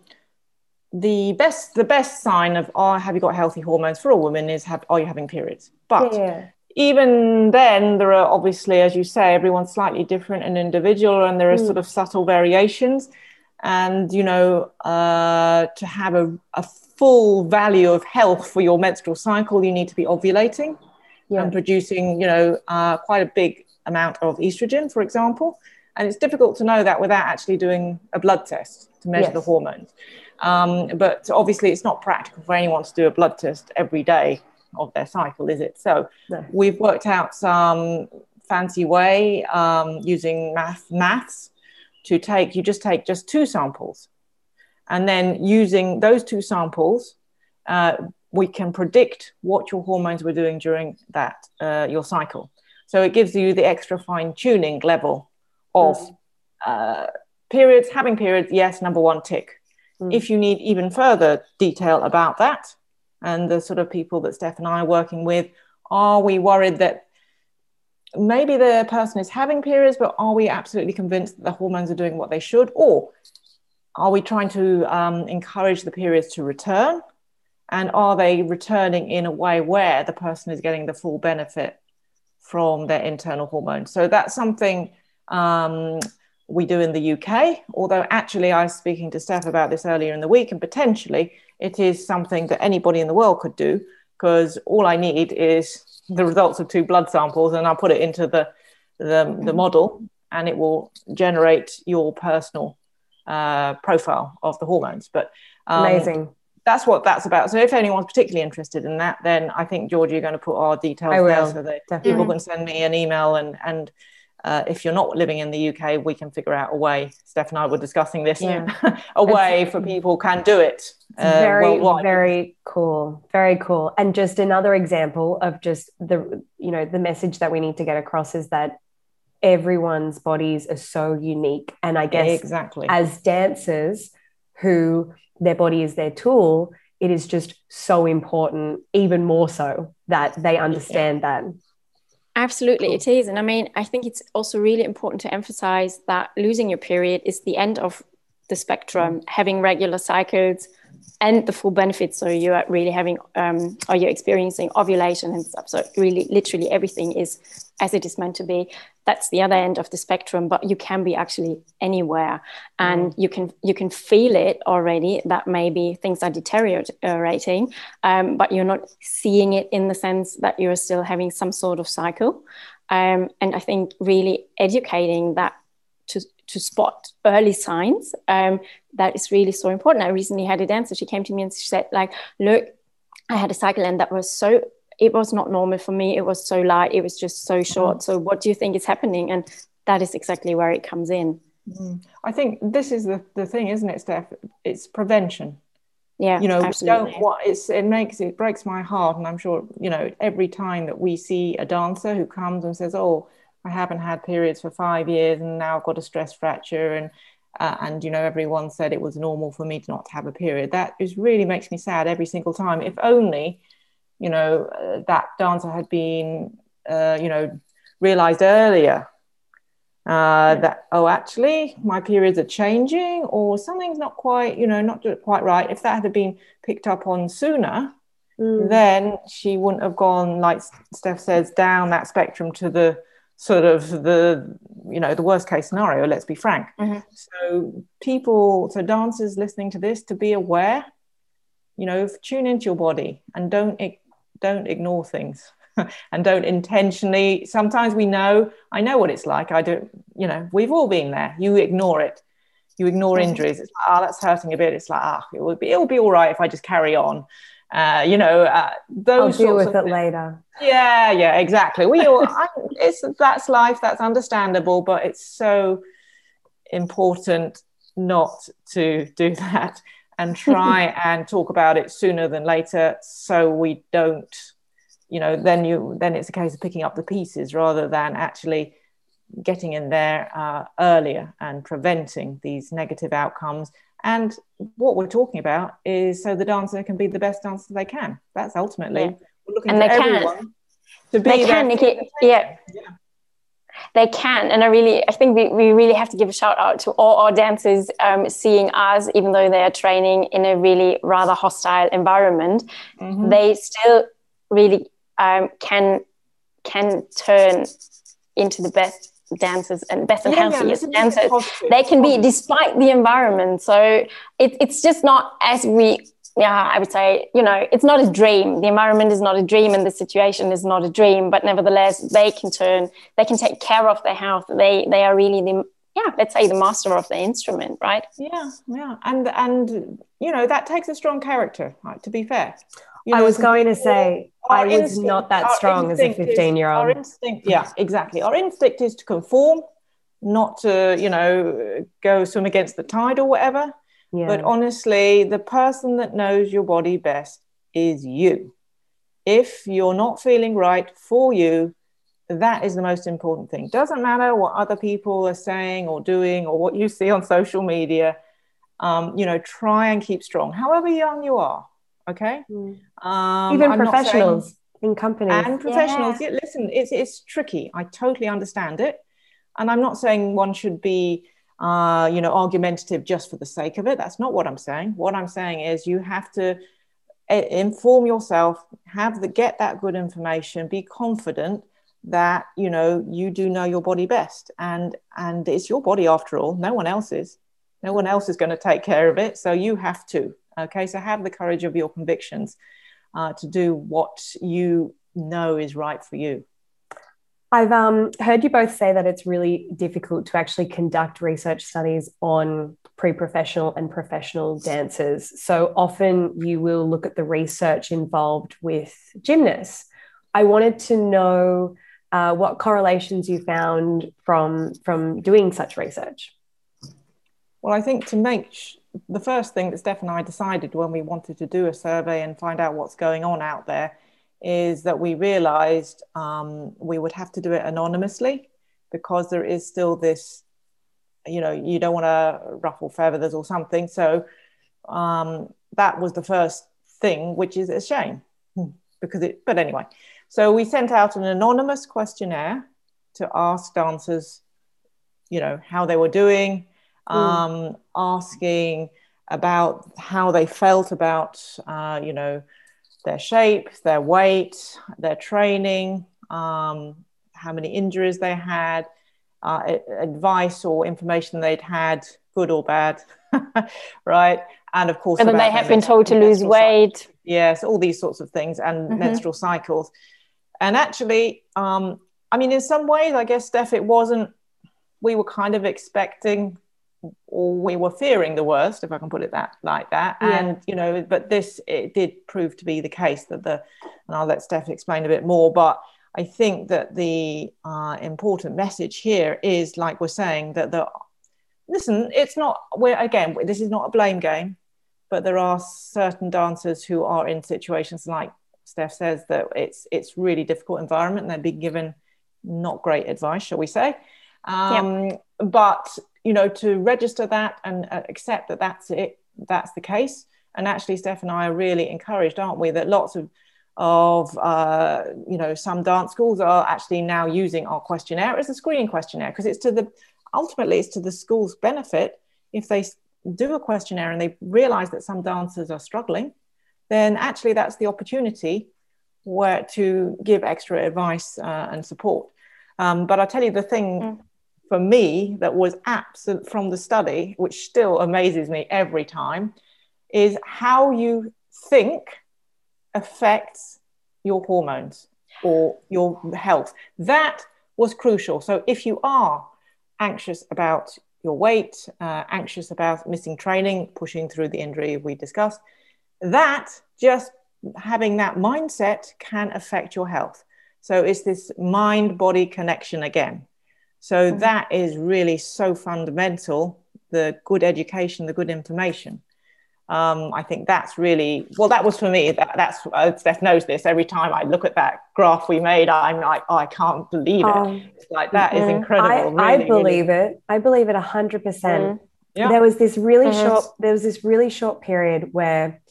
the best the best sign of oh have you got healthy hormones for a woman is have are you having periods but yeah. even then there are obviously as you say everyone's slightly different and individual and there are mm. sort of subtle variations and you know uh, to have a, a full value of health for your menstrual cycle you need to be ovulating yeah. and producing you know uh, quite a big amount of estrogen for example and it's difficult to know that without actually doing a blood test to measure yes. the hormones um, but obviously, it's not practical for anyone to do a blood test every day of their cycle, is it? So no. we've worked out some fancy way um, using math maths to take. You just take just two samples, and then using those two samples, uh, we can predict what your hormones were doing during that uh, your cycle. So it gives you the extra fine tuning level of mm. uh, periods, having periods. Yes, number one tick Mm. If you need even further detail about that and the sort of people that Steph and I are working with, are we worried that maybe the person is having periods, but are we absolutely convinced that the hormones are doing what they should? Or are we trying to um, encourage the periods to return? And are they returning in a way where the person is getting the full benefit from their internal hormones? So that's something um, we do in the UK, although actually I was speaking to Steph about this earlier in the week, and potentially it is something that anybody in the world could do because all I need is the results of two blood samples and I'll put it into the, the, the model and it will generate your personal uh, profile of the hormones. But um, amazing. That's what that's about. So if anyone's particularly interested in that, then I think Georgie, you're going to put our details there so that definitely. people can send me an email and and uh, if you're not living in the UK, we can figure out a way. Steph and I were discussing this. Yeah. a way for people can do it. Uh, very, worldwide. very cool. Very cool. And just another example of just the you know the message that we need to get across is that everyone's bodies are so unique. And I guess exactly as dancers who their body is their tool, it is just so important, even more so, that they understand that. Absolutely, cool. it is. And I mean, I think it's also really important to emphasize that losing your period is the end of the spectrum, having regular cycles and the full benefits. So you are really having, um, or you're experiencing ovulation and stuff. So really, literally everything is as it is meant to be. That's the other end of the spectrum, but you can be actually anywhere, and mm. you can you can feel it already. That maybe things are deteriorating, um, but you're not seeing it in the sense that you're still having some sort of cycle. Um, and I think really educating that to to spot early signs um, that is really so important. I recently had a dancer. She came to me and she said, like, look, I had a cycle and that was so it was not normal for me. It was so light. It was just so short. So what do you think is happening? And that is exactly where it comes in. Mm. I think this is the, the thing, isn't it, Steph? It's prevention. Yeah, you know, absolutely. don't what it's it makes it breaks my heart, and I'm sure you know every time that we see a dancer who comes and says, "Oh, I haven't had periods for five years, and now I've got a stress fracture," and uh, and you know everyone said it was normal for me to not have a period. That is really makes me sad every single time. If only you know, uh, that dancer had been, uh, you know, realized earlier uh, that, oh, actually, my periods are changing or something's not quite, you know, not quite right. If that had been picked up on sooner, mm. then she wouldn't have gone, like Steph says, down that spectrum to the sort of the, you know, the worst case scenario, let's be frank. Mm-hmm. So people, so dancers listening to this, to be aware, you know, tune into your body and don't don't ignore things and don't intentionally sometimes we know i know what it's like i don't you know we've all been there you ignore it you ignore injuries it's like oh that's hurting a bit it's like ah oh, it will be it'll be all right if i just carry on uh, you know uh, those I'll deal with it things. later. Yeah yeah exactly. We all I, it's that's life that's understandable but it's so important not to do that and try and talk about it sooner than later so we don't you know then you then it's a case of picking up the pieces rather than actually getting in there uh, earlier and preventing these negative outcomes and what we're talking about is so the dancer can be the best dancer they can that's ultimately yeah. we're looking and they can. to be they can Nikki, yeah. yeah they can. And i really i think we, we really have to give a shout out to all our dancers um, seeing us even though they are training in a really rather hostile environment mm-hmm. they still really um, can can turn into the best dancers and best and yeah, healthiest yeah, dancers. they can be despite the environment. So it, it's just not as we yeah, I would say, you know, it's not a dream. The environment is not a dream and the situation is not a dream, but nevertheless, they can turn, they can take care of their health. They they are really the yeah, let's say the master of the instrument, right? Yeah, yeah. And and you know, that takes a strong character, right, to be fair. You know, I was going to say I was instinct, not that strong as a 15 year old. Our instinct, yeah, exactly. Our instinct is to conform, not to, you know, go swim against the tide or whatever. Yeah. But honestly, the person that knows your body best is you. If you're not feeling right for you, that is the most important thing. Doesn't matter what other people are saying or doing or what you see on social media. Um, you know, try and keep strong, however young you are. Okay. Mm. Um, Even I'm professionals saying, in companies and professionals. Yeah. Yeah, listen, it's it's tricky. I totally understand it, and I'm not saying one should be uh, you know, argumentative just for the sake of it. That's not what I'm saying. What I'm saying is you have to eh, inform yourself, have the get that good information, be confident that you know you do know your body best, and and it's your body after all. No one else's. No one else is going to take care of it, so you have to. Okay, so have the courage of your convictions uh, to do what you know is right for you. I've um, heard you both say that it's really difficult to actually conduct research studies on pre professional and professional dancers. So often you will look at the research involved with gymnasts. I wanted to know uh, what correlations you found from, from doing such research. Well, I think to make sh- the first thing that Steph and I decided when we wanted to do a survey and find out what's going on out there is that we realized um, we would have to do it anonymously because there is still this, you know, you don't want to ruffle feathers or something. So um, that was the first thing, which is a shame hmm, because it, but anyway. So we sent out an anonymous questionnaire to ask dancers, you know, how they were doing, mm. um, asking about how they felt about, uh, you know, their shape, their weight, their training, um, how many injuries they had, uh, advice or information they'd had, good or bad, right? And of course, and then they have been told to lose weight. Yes, all these sorts of things, and mm-hmm. menstrual cycles. And actually, um, I mean, in some ways, I guess, Steph, it wasn't. We were kind of expecting we were fearing the worst, if I can put it that like that. Yeah. And you know, but this it did prove to be the case that the, and I'll let Steph explain a bit more. But I think that the uh, important message here is, like we're saying, that the listen, it's not. We're again, this is not a blame game, but there are certain dancers who are in situations like Steph says that it's it's really difficult environment, and they're being given not great advice, shall we say? Um. But you know, to register that and uh, accept that that's it, that's the case. And actually, Steph and I are really encouraged, aren't we, that lots of of uh, you know some dance schools are actually now using our questionnaire as a screening questionnaire. Because it's to the ultimately it's to the school's benefit. If they do a questionnaire and they realize that some dancers are struggling then actually that's the opportunity where to give extra advice uh, and support. Um, but i tell you the thing mm for me that was absent from the study, which still amazes me every time, is how you think affects your hormones or your health. That was crucial. So if you are anxious about your weight, uh, anxious about missing training, pushing through the injury we discussed, that just having that mindset can affect your health. So it's this mind body connection again. So mm-hmm. that is really so fundamental the good education, the good information. Um, I think that's really well. That was for me. That, that's uh, Steph knows this. Every time I look at that graph we made, I'm like, oh, I can't believe it. Um, like that mm-hmm. is incredible. I, really, I believe really. it. I believe it a hundred percent. Mm-hmm. Yeah. There was this really mm-hmm. short. There was this really short period where,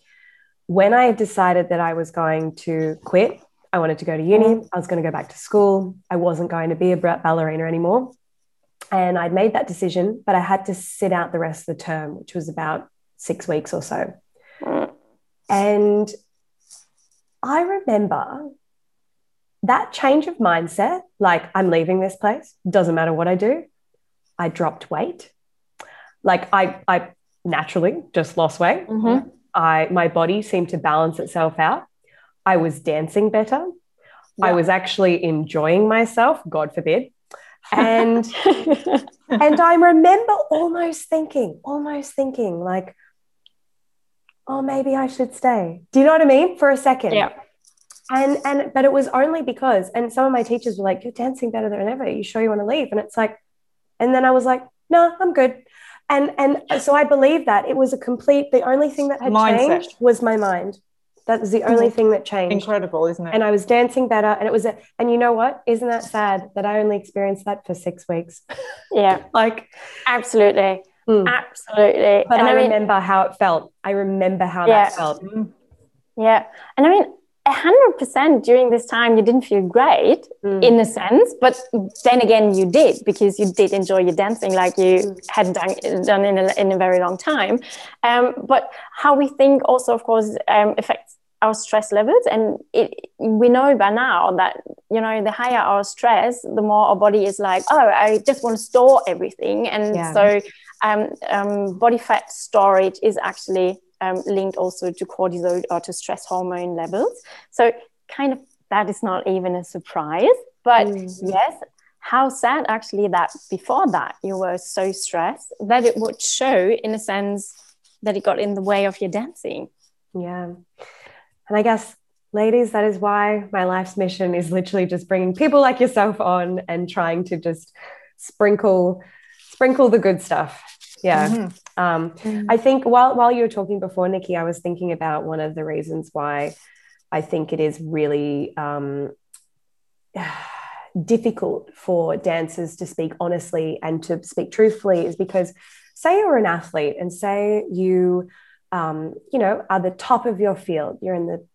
when I decided that I was going to quit I wanted to go to uni. Mm. I was going to go back to school. I wasn't going to be a ballerina anymore. And I'd made that decision, but I had to sit out the rest of the term, which was about six weeks or so. Mm. And I remember that change of mindset like, I'm leaving this place, doesn't matter what I do. I dropped weight. Like, I, I naturally just lost weight. Mm-hmm. I, my body seemed to balance itself out. I was dancing better. Yeah. I was actually enjoying myself, God forbid. And and I remember almost thinking, almost thinking like, oh, maybe I should stay. Do you know what I mean? For a second. Yeah. And and but it was only because, and some of my teachers were like, You're dancing better than ever. You sure you want to leave? And it's like, and then I was like, no, I'm good. And and so I believe that it was a complete the only thing that had Mindset. changed was my mind. That was the only thing that changed. Incredible, isn't it? And I was dancing better. And it was, a, and you know what? Isn't that sad that I only experienced that for six weeks? Yeah. like, absolutely. Mm. Absolutely. But and I, I mean, remember how it felt. I remember how yeah. that felt. Mm. Yeah. And I mean, 100% during this time you didn't feel great mm. in a sense but then again you did because you did enjoy your dancing like you mm. hadn't done, done in, a, in a very long time um, but how we think also of course um, affects our stress levels and it, we know by now that you know the higher our stress the more our body is like oh i just want to store everything and yeah. so um, um, body fat storage is actually um, linked also to cortisol or to stress hormone levels. So, kind of that is not even a surprise. But mm-hmm. yes, how sad actually that before that you were so stressed that it would show in a sense that it got in the way of your dancing. Yeah. And I guess, ladies, that is why my life's mission is literally just bringing people like yourself on and trying to just sprinkle sprinkle the good stuff yeah mm-hmm. Um, mm-hmm. i think while while you were talking before nikki i was thinking about one of the reasons why i think it is really um, difficult for dancers to speak honestly and to speak truthfully is because say you're an athlete and say you um, you know, are the top of your field. You're in the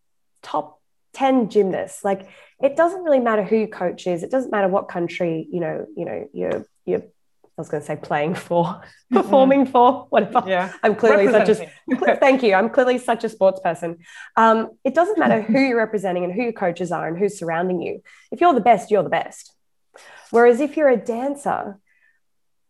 top 10 gymnasts. Like it doesn't really matter who your coach is. It doesn't matter what country, you know, you know, you're, you're, I was going to say playing for, mm-hmm. performing for, whatever. Yeah. I'm clearly such a, thank you. I'm clearly such a sports person. Um, it doesn't matter who you're representing and who your coaches are and who's surrounding you. If you're the best, you're the best. Whereas if you're a dancer,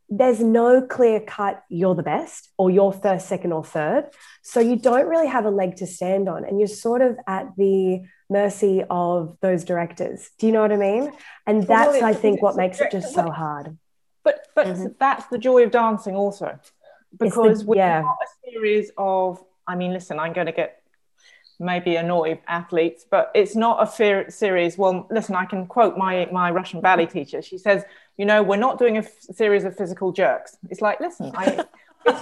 there's no clear cut, you're the best, or you're first, second, or third. So you don't really have a leg to stand on. And you're sort of at the mercy of those directors. Do you know what I mean? And that's, well, I think, what makes it just so hard. But but mm-hmm. that's the joy of dancing also. Because the, we're not a series of, I mean, listen, I'm going to get maybe annoy athletes, but it's not a fair series. Well, listen, I can quote my my Russian ballet teacher. She says, you know, we're not doing a f- series of physical jerks. It's like, listen, I,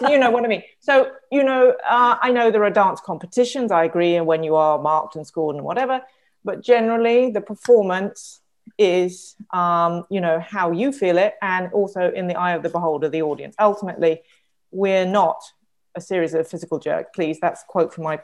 you know what I mean. So, you know, uh, I know there are dance competitions. I agree, and when you are marked and scored and whatever, but generally the performance is, um, you know, how you feel it, and also in the eye of the beholder, the audience. Ultimately, we're not a series of physical jerks. Please, that's a quote from my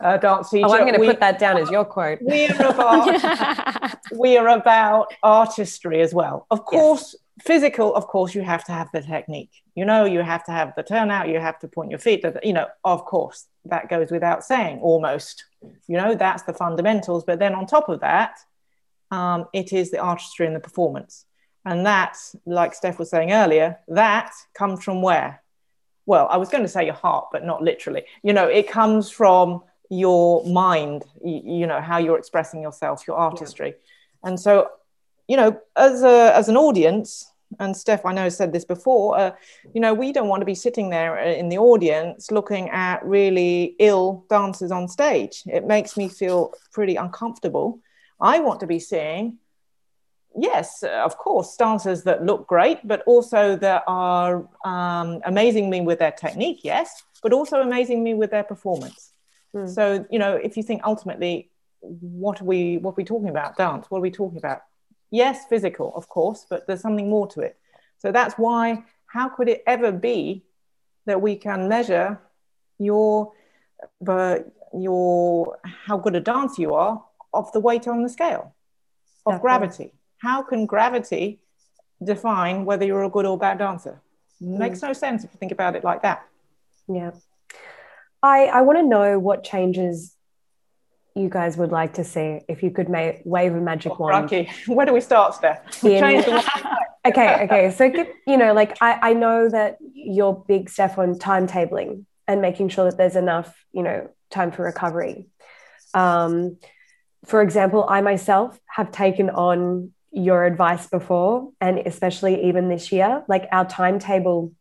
uh, dance teacher. Oh, I'm going to put that down as your quote. We are about we are about artistry as well. Of course, yes. physical. Of course, you have to have the technique. You know, you have to have the turnout. You have to point your feet. You know, of course, that goes without saying. Almost. You know, that's the fundamentals. But then on top of that, um, it is the artistry and the performance. And that, like Steph was saying earlier, that comes from where? Well, I was going to say your heart, but not literally. You know, it comes from your mind you, you, know how you're expressing yourself your artistry yeah. and so you know as a as an audience and steph i know said this before uh, you know we don't want to be sitting there uh, in the audience looking at really ill dancers on stage it makes me feel pretty uncomfortable i want to be seeing yes of course dancers that look great but also that are um, amazing me with their technique yes but also amazing me with their performance Mm. So, you know, if you think ultimately, what are we what are we talking about? Dance. What are we talking about? Yes, physical, of course, but there's something more to it. So that's why how could it ever be that we can measure your but your how good a dancer you are of the weight on the scale of Definitely. gravity? How can gravity define whether you're a good or bad dancer? Makes mm. no sense if you think about it like that. Yeah. I, I want to know what changes you guys would like to see if you could ma- wave a magic oh, wand. Okay, where do we start, Steph? okay, okay. So, you know, like I, I know that you're big, Steph, on timetabling and making sure that there's enough, you know, time for recovery. Um, for example, I myself have taken on your advice before, and especially even this year, like our timetable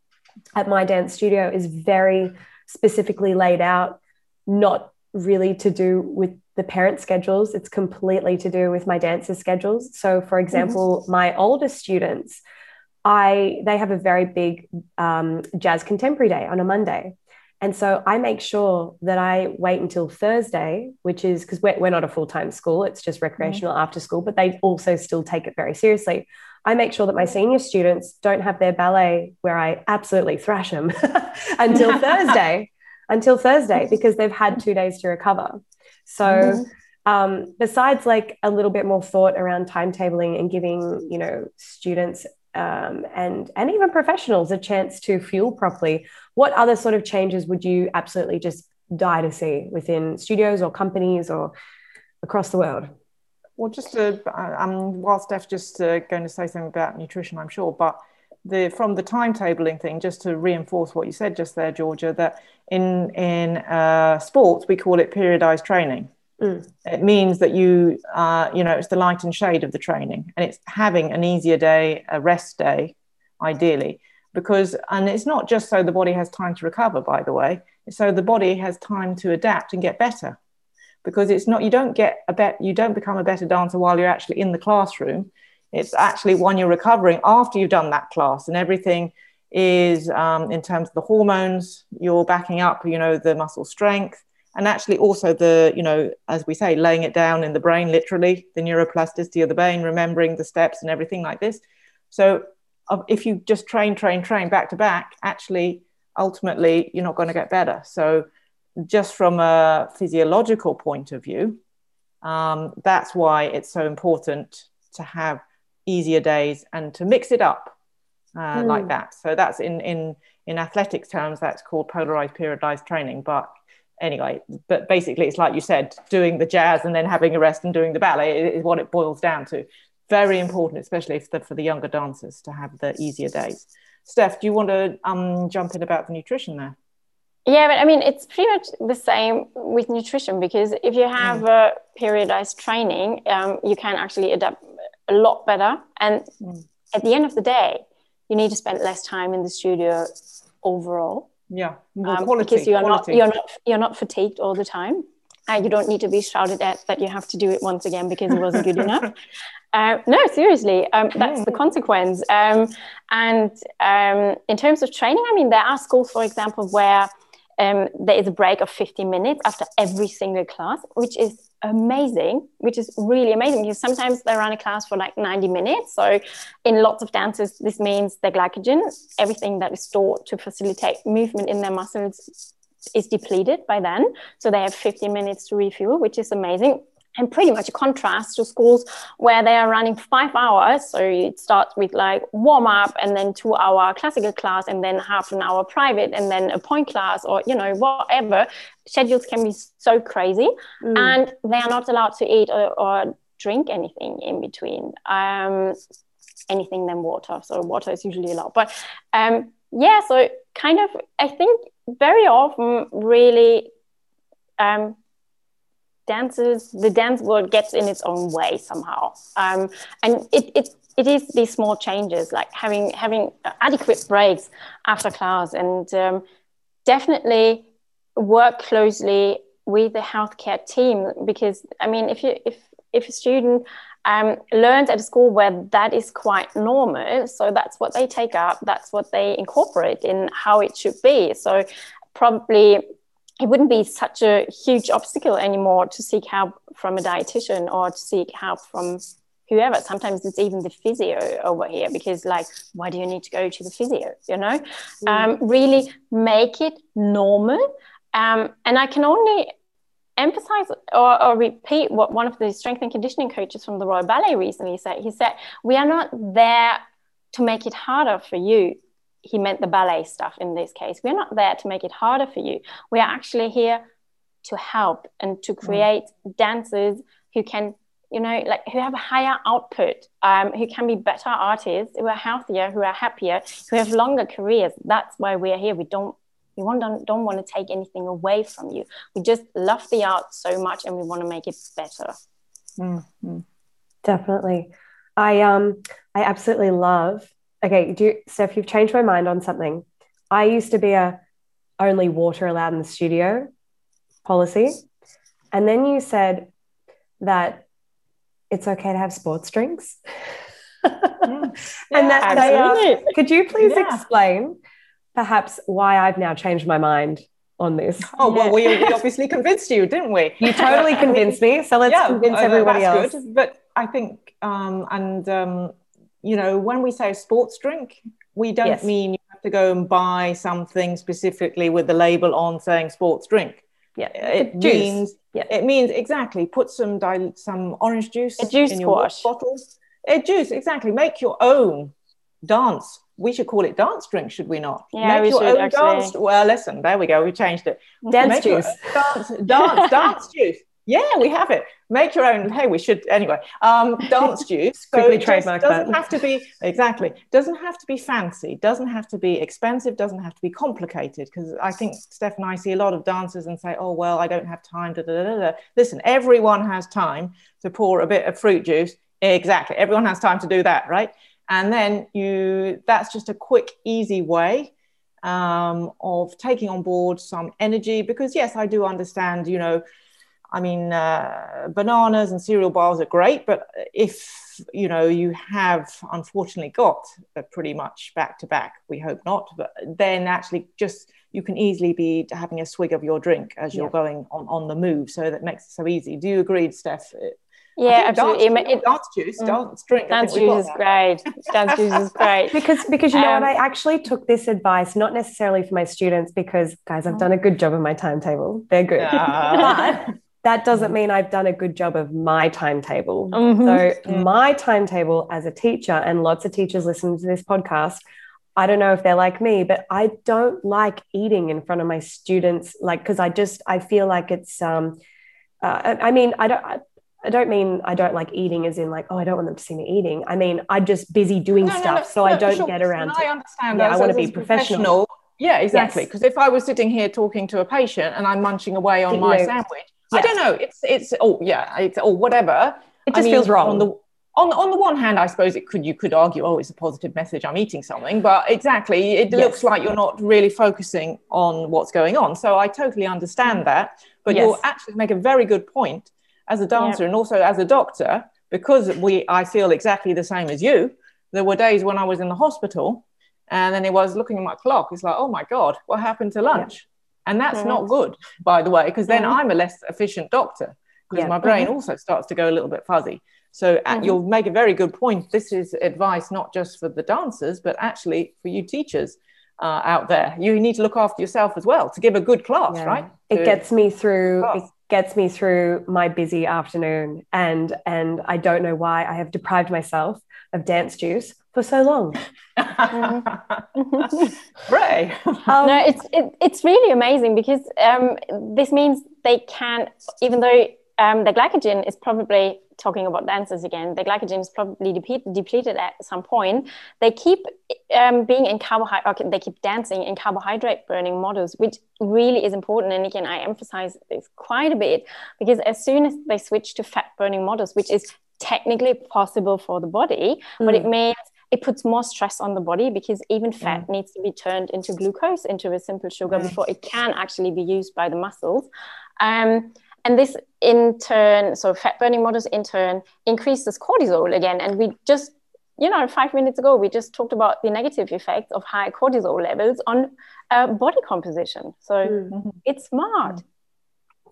at my dance studio is very specifically laid out, not really to do with the parent schedules. It's completely to do with my dancers' schedules. So, for example, mm-hmm. my older students, I they have a very big um, jazz contemporary day on a Monday. And so I make sure that I wait until Thursday, which is because we're, we're not a full time school, it's just recreational mm-hmm. after school, but they also still take it very seriously. I make sure that my senior students don't have their ballet where I absolutely thrash them until Thursday, until Thursday, because they've had two days to recover. So, mm-hmm. um, besides like a little bit more thought around timetabling and giving, you know, students um, and and even professionals a chance to fuel properly, what other sort of changes would you absolutely just die to see within studios or companies or across the world? Well, just to, um, while Steph just uh, going to say something about nutrition, I'm sure, but the from the timetabling thing, just to reinforce what you said just there, Georgia, that in in uh, sports we call it periodized training. Mm. It means that you, uh, you know, it's the light and shade of the training, and it's having an easier day, a rest day, ideally, because and it's not just so the body has time to recover. By the way, so the body has time to adapt and get better because it's not you don't get a bet you don't become a better dancer while you're actually in the classroom it's actually when you're recovering after you've done that class and everything is um, in terms of the hormones you're backing up you know the muscle strength and actually also the you know as we say laying it down in the brain literally the neuroplasticity of the brain remembering the steps and everything like this so if you just train train train back to back actually ultimately you're not going to get better. So, just from a physiological point of view, um, that's why it's so important to have easier days and to mix it up uh, mm. like that. So that's in in in athletics terms, that's called polarized periodized training. But anyway, but basically, it's like you said, doing the jazz and then having a rest and doing the ballet is what it boils down to. Very important, especially for the, for the younger dancers, to have the easier days. Steph, do you want to um, jump in about the nutrition there? Yeah, but I mean, it's pretty much the same with nutrition because if you have mm. a periodized training, um, you can actually adapt a lot better. And mm. at the end of the day, you need to spend less time in the studio overall. Yeah, um, because you're quality. not you're not you're not fatigued all the time. Uh, you don't need to be shouted at that you have to do it once again because it wasn't good enough. Uh, no, seriously, um, that's the consequence. Um, and um, in terms of training, I mean, there are schools, for example, where um, there is a break of 50 minutes after every single class, which is amazing, which is really amazing because sometimes they run a class for like 90 minutes. So, in lots of dances, this means their glycogen, everything that is stored to facilitate movement in their muscles, is depleted by then. So, they have 50 minutes to refuel, which is amazing and pretty much a contrast to schools where they are running five hours. So it starts with like warm up and then two hour classical class and then half an hour private and then a point class or, you know, whatever. Schedules can be so crazy mm. and they are not allowed to eat or, or drink anything in between. Um, anything than water. So water is usually allowed. But um, yeah, so kind of, I think very often really um, dances the dance world gets in its own way somehow. Um, and it, it it is these small changes like having having adequate breaks after class and um, definitely work closely with the healthcare team because i mean if you if if a student um, learns at a school where that is quite normal so that's what they take up that's what they incorporate in how it should be. So probably it wouldn't be such a huge obstacle anymore to seek help from a dietitian or to seek help from whoever. Sometimes it's even the physio over here because, like, why do you need to go to the physio? You know, mm. um, really make it normal. Um, and I can only emphasize or, or, repeat what one of the strength and conditioning coaches from the Royal Ballet recently said. He said, We are not there to make it harder for you he meant the ballet stuff in this case. We're not there to make it harder for you. We are actually here to help and to mm. create mm. dancers who can, you know, like who have a higher output, um, who can be better artists, who are healthier, who are happier, who have longer careers. That's why we are here. We don't we want, don't, don't want to take anything away from you. We just love the art so much and we want to make it better. Mm-hmm. Definitely. I um I absolutely love okay, do you, Steph, you've changed my mind on something. I used to be a only water allowed in the studio policy. And then you said that it's okay to have sports drinks. yeah, and that they are, could you please yeah. explain perhaps why I've now changed my mind on this? Oh, well, we, we obviously convinced you, didn't we? You totally convinced me. So let's convince everybody else. Good. But I think, um, and um, you know, when we say sports drink, we don't yes. mean you have to go and buy something specifically with the label on saying sports drink. Yeah, uh, it juice. means yeah. it means exactly. Put some dil- some orange juice a juice in your bottle. A juice, exactly. Make your own dance. We should call it dance drink, should we not? Yeah, Make we your should, own actually. dance. Well, listen, there we go. We changed it. Dance Make juice. Dance, dance, dance juice. Yeah, we have it. Make your own. Hey, we should anyway. Um, dance juice. so Quickly trademark doesn't that. have to be exactly. Doesn't have to be fancy. Doesn't have to be expensive. Doesn't have to be complicated. Because I think Steph and I see a lot of dancers and say, "Oh well, I don't have time." Da, da, da, da. Listen, everyone has time to pour a bit of fruit juice. Exactly. Everyone has time to do that, right? And then you. That's just a quick, easy way um, of taking on board some energy. Because yes, I do understand. You know I mean, uh, bananas and cereal bars are great, but if you know you have unfortunately got pretty much back to back, we hope not, but then actually just you can easily be having a swig of your drink as you're yeah. going on on the move, so that makes it so easy. Do you agree, Steph? Yeah, absolutely. Dance, it, dance juice, mm. dance drink. Dance juice is great. Dance juice is great. Because because you know um, what, I actually took this advice not necessarily for my students because guys, I've done a good job of my timetable. They're good, uh, but that doesn't mean I've done a good job of my timetable. Mm-hmm. So my timetable as a teacher, and lots of teachers listen to this podcast. I don't know if they're like me, but I don't like eating in front of my students, like because I just I feel like it's um, uh, I mean I don't. I, I don't mean I don't like eating as in like, oh, I don't want them to see me eating. I mean, I'm just busy doing no, stuff. No, no, so I don't sure. get around to I understand yeah, I want to be professional. professional. Yeah, exactly. Because yes. if I was sitting here talking to a patient and I'm munching away on my sandwich, yes. I don't know. It's it's oh yeah, it's oh whatever. It just I mean, feels wrong. On the on, on the one hand, I suppose it could you could argue, oh, it's a positive message. I'm eating something, but exactly, it yes. looks like you're not really focusing on what's going on. So I totally understand mm. that. But you'll actually make a very good point as a dancer yeah. and also as a doctor, because we I feel exactly the same as you. There were days when I was in the hospital and then it was looking at my clock. It's like, oh my God, what happened to lunch? Yeah. And that's mm-hmm. not good, by the way, because then mm-hmm. I'm a less efficient doctor because yeah. my brain mm-hmm. also starts to go a little bit fuzzy. So mm-hmm. you'll make a very good point. This is advice not just for the dancers, but actually for you teachers uh, out there. You need to look after yourself as well to give a good class, right? It gets me through. Class. It gets me through my busy afternoon and and I don't know why I have deprived myself of dance juice for so long. Ray. Um, no, it's it, it's really amazing because um, this means they can, even though um, the glycogen is probably talking about dancers again, the glycogen is probably depleted, depleted at some point. They keep um, being in carbohydrate, they keep dancing in carbohydrate burning models, which really is important. And again, I emphasize this quite a bit because as soon as they switch to fat burning models, which is technically possible for the body, mm. but it means it puts more stress on the body because even fat mm. needs to be turned into glucose, into a simple sugar, mm. before it can actually be used by the muscles. Um, and this in turn, so fat burning models in turn increases cortisol again. And we just, you know, five minutes ago, we just talked about the negative effects of high cortisol levels on uh, body composition. So mm-hmm. it's smart.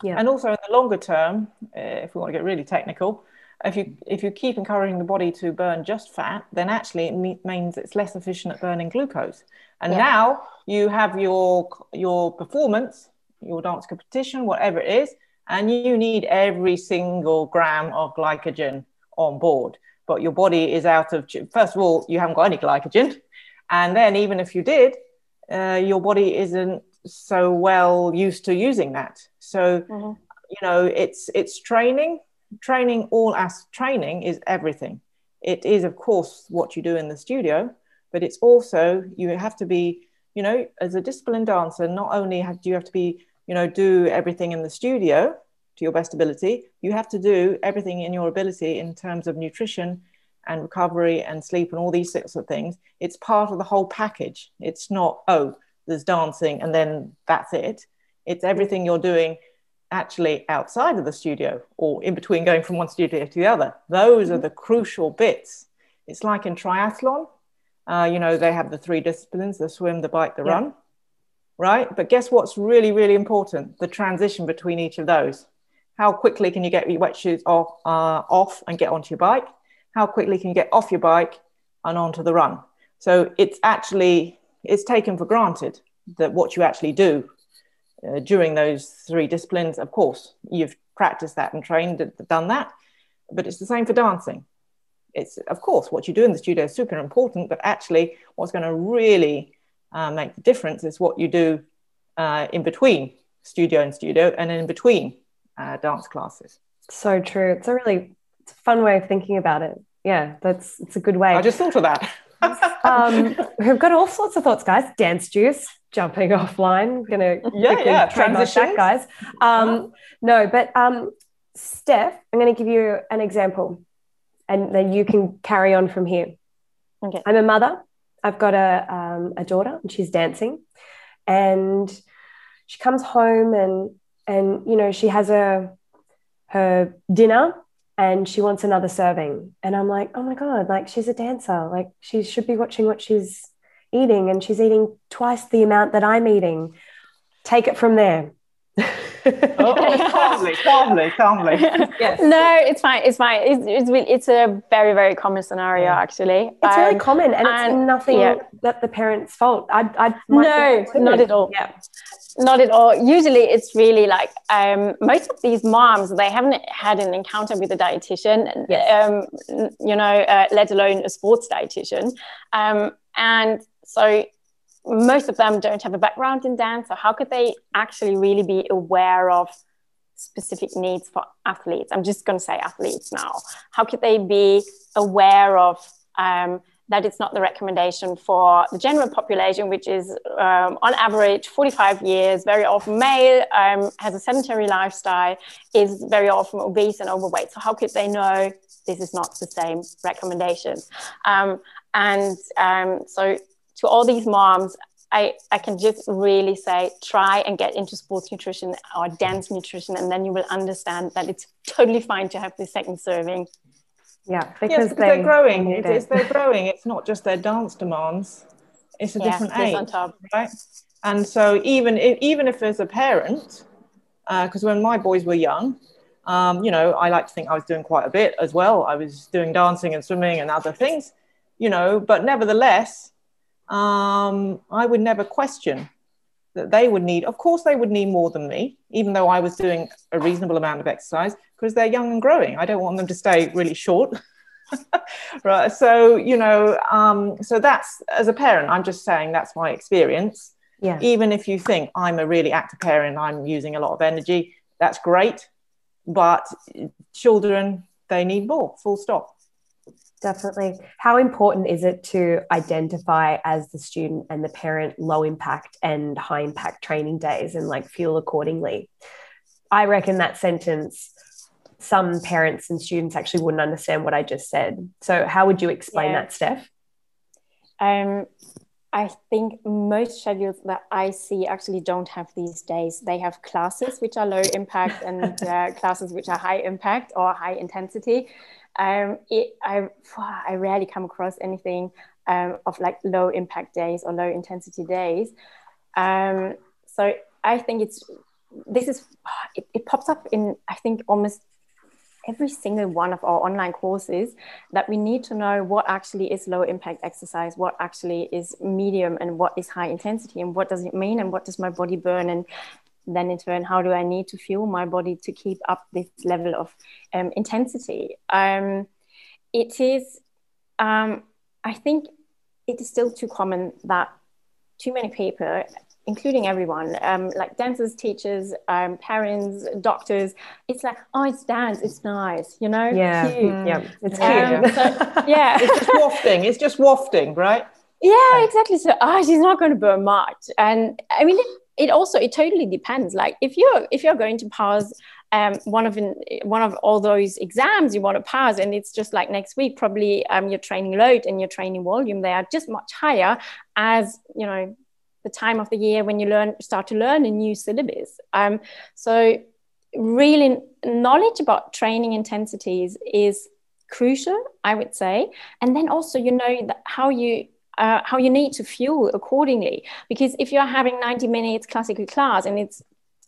Yeah. And also in the longer term, uh, if we want to get really technical, if you if you keep encouraging the body to burn just fat, then actually it me- means it's less efficient at burning glucose. And yeah. now you have your your performance, your dance competition, whatever it is, and you need every single gram of glycogen on board. But your body is out of, first of all, you haven't got any glycogen. And then, even if you did, uh, your body isn't so well used to using that. So, mm-hmm. you know, it's, it's training. Training, all as training is everything. It is, of course, what you do in the studio, but it's also, you have to be, you know, as a disciplined dancer, not only have, do you have to be you know do everything in the studio to your best ability. You have to do everything in your ability in terms of nutrition and recovery and sleep and all these sorts of things. It's part of the whole package. It's not oh there's dancing and then that's it. It's everything you're doing actually outside of the studio or in between going from one studio to the other. Those are the crucial bits. It's like in triathlon uh, you know they have the three disciplines the swim the bike the yeah. run right? But guess what's really, really important? The transition between each of those. How quickly can you get your wet shoes off, uh, off and get onto your bike? How quickly can you get off your bike and onto the run? So it's actually it's taken for granted that what you actually do uh, during those three disciplines. Of course, you've practiced that and trained and done that, but it's the same for dancing. It's of course what you do in the studio is super important, but actually, what's going to really uh, make the difference is what you do uh, in between studio and studio and in between uh, dance classes. So true. It's a really it's a fun way of thinking about it. Yeah, that's it's a good way. I just thought of that. um, we've got all sorts of thoughts, guys. Dance juice, jumping offline. Gonna yeah, yeah, transition, guys. Um, no, but um, Steph, I'm going to give you an example, and then you can carry on from here. Okay. I'm a mother I've got a, um, a daughter and she's dancing and she comes home and and you know she has a her dinner and she wants another serving. And i'm like oh my god like she's a dancer. Like she should be watching what she's eating and she's eating twice the amount that i'm eating. Take it from there oh, calmly, calmly, calmly. Yes. No, it's fine. It's fine. It's, it's, it's a very, very common scenario, yeah. actually. It's um, very common and, and it's nothing yeah. that the parent's fault. I, I no, not at all. Yeah. Not at all. Usually it's really like um, most of these moms, they haven't had an encounter with a dietitian, yes. um, you know, uh, let alone a sports dietitian. Um, and so most of them don't have a background in dance. So how could they actually really be aware of specific needs for athletes? I'm just going to say athletes now. How could they be aware of um, that it's not the recommendation for the general population, which is um, on average 45 years, very often male, um, has a sedentary lifestyle, is very often obese and overweight. So, how could they know this is not the same recommendation? Um, and um, so, to all these moms, I, I can just really say try and get into sports nutrition or dance nutrition, and then you will understand that it's totally fine to have the second serving. Yeah, because, yes, they, are growing. It is they're growing. It's not just their dance demands; it's a yeah, different age, on top. right? And so even if, even if as a parent, because uh, when my boys were young, um, you know, I like to think I was doing quite a bit as well. I was doing dancing and swimming and other things, you know, but nevertheless, um, I would never question that they would need, of course, they would need more than me, even though I was doing a reasonable amount of exercise because they're young and growing. I don't want them to stay really short. right. So, you know, um, so that's as a parent, I'm just saying that's my experience. Yeah. Even if you think I'm a really active parent, I'm using a lot of energy, that's great. But children, they need more, full stop. Definitely. How important is it to identify as the student and the parent low impact and high impact training days and like fuel accordingly? I reckon that sentence, some parents and students actually wouldn't understand what I just said. So, how would you explain yeah. that, Steph? Um, I think most schedules that I see actually don't have these days. They have classes which are low impact and uh, classes which are high impact or high intensity um, it, I, I rarely come across anything um, of like low impact days or low intensity days. Um, so I think it's this is it, it, pops up in I think almost every single one of our online courses that we need to know what actually is low impact exercise, what actually is medium, and what is high intensity, and what does it mean, and what does my body burn, and then in turn how do i need to fuel my body to keep up this level of um, intensity? Um, it is um, i think it is still too common that too many people including everyone um, like dancers teachers um, parents doctors it's like oh it's dance it's nice you know? Yeah. Cute. Mm. yeah. It's cute. So, yeah. It's just wafting. It's just wafting right? Yeah exactly. So oh she's not going to burn much. And i mean it, it also it totally depends. Like if you're if you're going to pass um, one of one of all those exams you want to pass and it's just like next week probably um, your training load and your training volume they are just much higher as you know the time of the year when you learn start to learn a new syllabus. Um, so really knowledge about training intensities is crucial i would say. And then also you know how you uh, how you need to fuel accordingly. Because if you're having 90 minutes classical class and it's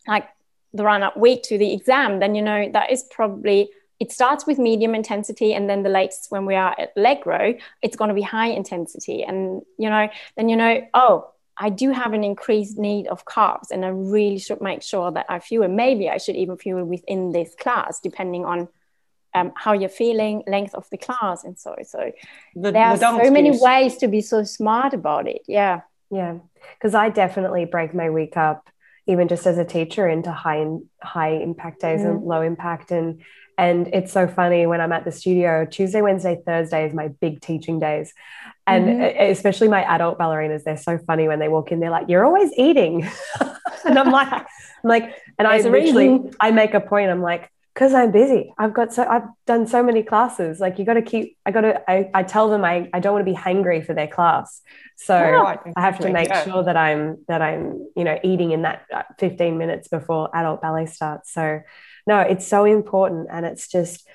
like the run up week to the exam, then you know that is probably it starts with medium intensity and then the latest when we are at allegro it's going to be high intensity and you know then you know oh i do have an increased need of carbs and i really should make sure that i fuel maybe i should even fuel within this class depending on um, how you're feeling, length of the class, and so so. The, there are so many ways to be so smart about it. Yeah, yeah. Because I definitely break my week up, even just as a teacher, into high high impact days mm. and low impact, and and it's so funny when I'm at the studio. Tuesday, Wednesday, Thursday is my big teaching days. And mm-hmm. especially my adult ballerinas, they're so funny when they walk in. They're like, "You're always eating," and I'm like, "I'm like," and There's I literally, I make a point. I'm like, because I'm busy. I've got so I've done so many classes. Like you got to keep. I got to. I, I tell them I, I don't want to be hangry for their class. So I, I have to make sure that I'm that I'm you know eating in that uh, 15 minutes before adult ballet starts. So no, it's so important, and it's just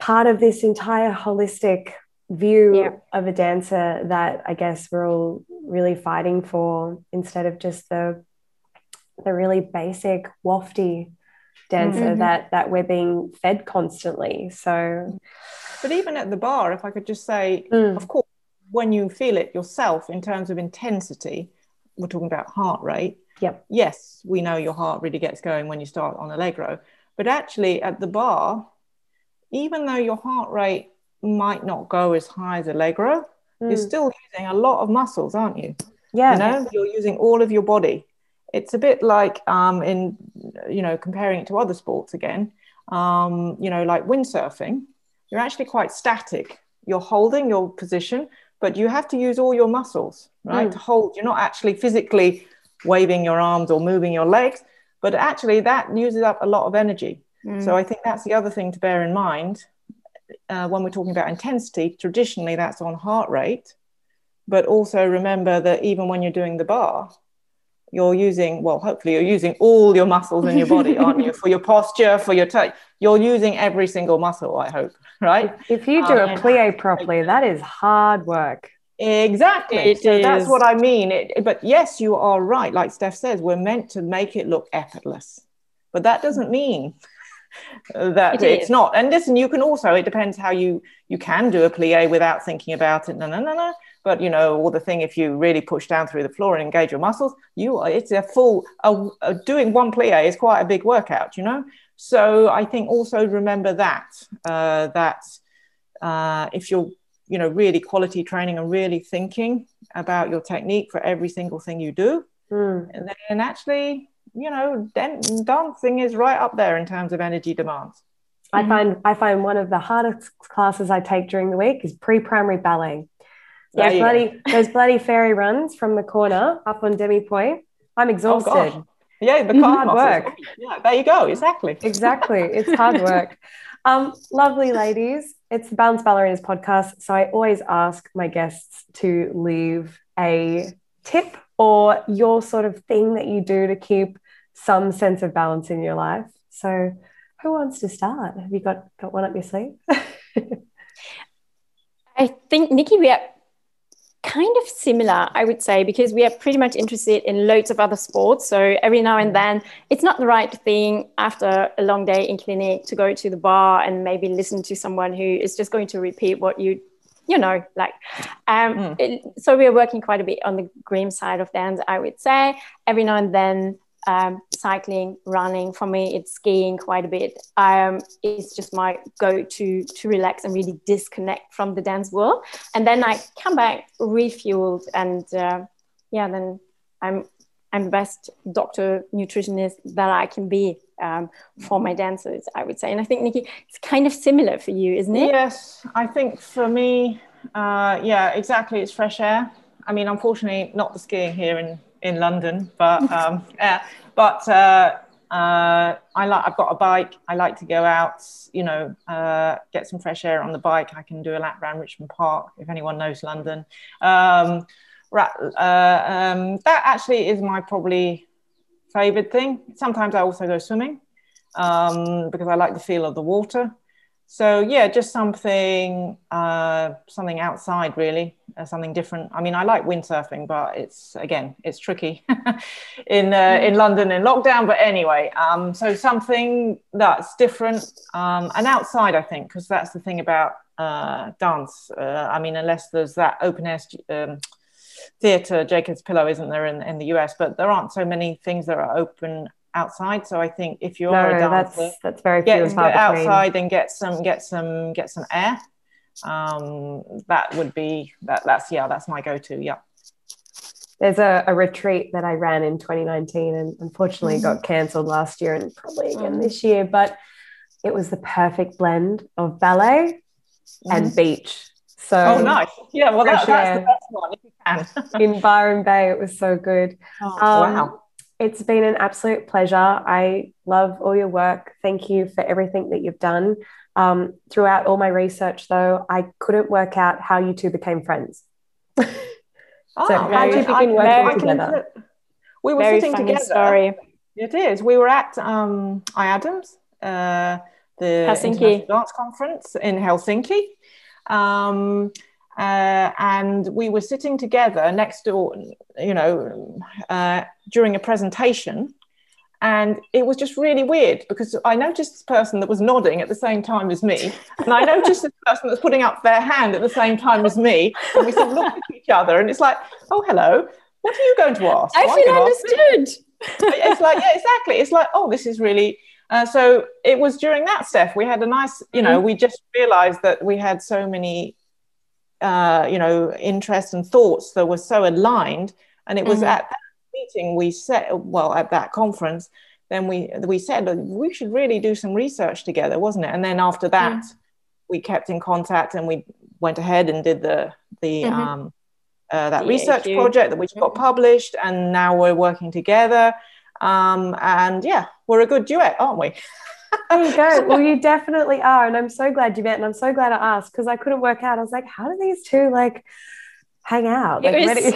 part of this entire holistic view yeah. of a dancer that I guess we're all really fighting for instead of just the the really basic wafty dancer mm-hmm. that that we're being fed constantly. So but even at the barre if i could just say mm. of course when you feel it yourself in terms of intensity we're talking about heart rate. Yep. Yes we know your heart really gets going when you start on allegro. But actually at the barre even though your heart rate might not go as high as allegro mm. you're still using a lot of muscles aren't you? Yeah you know you're using all of your body. It's a bit like um, in you know comparing it to other sports again um, you know like windsurfing you're actually quite static you're holding your position but you have to use all your muscles right mm. to hold you're not actually physically waving your arms or moving your legs but actually that uses up a lot of energy mm. so i think that's the other thing to bear in mind uh, when we're talking about intensity traditionally that's on heart rate but also remember that even when you're doing the barre you're using well hopefully you're using all your muscles in your body aren't you? For your posture for your touch. You're using every single muscle i hope right? If you do um, a plie properly that is hard work. Exactly. It so is. that's what i mean. It, but yes you are right. Like steph says we're meant to make it look effortless. But that doesn't mean that it it's not. And listen you can also it depends how you you can do a plie without thinking about it. No no no no but you know, or the thing if you really push down through the floor and engage your muscles, you are, it's a full uh, doing one plie is quite a big workout, you know. So I think also remember that uh, that uh, if you're you know really quality training and really thinking about your technique for every single thing you do, mm. then actually you know dancing is right up there in terms of energy demands. I find I find one of the hardest classes I take during the week is pre-primary ballet. Those bloody those bloody fairy runs from the corner up on Demi Pointe. I'm oh, exhausted. Oh, yeah, the hard work. Yeah, there you go. Exactly. Exactly. It's hard work. um, lovely ladies. It's the Balance Ballerinas podcast. So I always ask my guests to leave a tip or your sort of thing that you do to keep some sense of balance in your life. So who wants to start? Have you got, got one up your sleeve? I think Nikki, we are kind of similar, I would say, because we are pretty much interested in loads of other sports. So every now and then, it's not the right thing after a long day in clinic to go to the bar and maybe listen to someone who is just going to repeat what you, you know, like. Um, mm. it, so we are working quite a bit on the grim side of things, I would say. Every now and then, um, cycling, running. For me, it's skiing quite a bit. Um, it's just my go-to to relax and really disconnect from the dance world. And then I come back refueled, and uh, yeah, then I'm I'm the best doctor nutritionist that I can be um, for my dancers. I would say, and I think Nikki, it's kind of similar for you, isn't it? Yes, I think for me, uh, yeah, exactly. It's fresh air. I mean, unfortunately, not the skiing here in in London, but um, yeah, but uh, uh, I like I've got a bike. I like to go out, you know, uh, get some fresh air on the bike. I can do a lap around Richmond Park if anyone knows London. Um, uh, um, that actually is my probably favorite thing. Sometimes I also go swimming um, because I like the feel of the water so yeah just something uh, something outside really uh, something different i mean i like windsurfing but it's again it's tricky in uh, mm. in london in lockdown but anyway um, so something that's different um, and outside i think because that's the thing about uh, dance uh, i mean unless there's that open air um, theatre jacob's pillow isn't there in, in the us but there aren't so many things that are open outside. So I think if you are no, a dancer, that's, that's very get, get outside and get some get some get some air. Um, that would be that. That's yeah. That's my go-to. Yeah. There's a, a retreat that I ran in 2019 and unfortunately got cancelled last year and probably again mm. this year. But it was the perfect blend of ballet mm. and beach. So oh, nice. Yeah, well, that, that's the best one if you can. in Byron Bay, it was so good. Oh, um, wow. It's been an absolute pleasure. I love all your work. Thank you for everything that you've done. Um, throughout all my research, though, I couldn't work out how you two became friends. so, oh, how did you begin working together? We were very sitting together. Story. It is. We were at um, IADMS, uh, the Helsinki Dance Conference in Helsinki. Um, uh, and we were sitting together next door, you know, uh, during a presentation. And it was just really weird because I noticed this person that was nodding at the same time as me. And I noticed this person that was putting up their hand at the same time as me. And we sort of looked at each other and it's like, oh, hello. What are you going to ask? I feel understood. it's like, yeah, exactly. It's like, oh, this is really. Uh, so it was during that, Steph, we had a nice, you know, mm-hmm. we just realized that we had so many, uh, you know, interests and thoughts that were so aligned. And it was mm-hmm. at that meeting we said well at that conference then we we said we should really do some research together wasn't it and then after that mm. we kept in contact and we went ahead and did the the mm-hmm. um, uh, that research project that we got mm-hmm. published and now we're working together um, and yeah we're a good duet aren't we there you go well you definitely are and i'm so glad you met and i'm so glad i asked because i couldn't work out i was like how do these two like hang out. Like, it, was,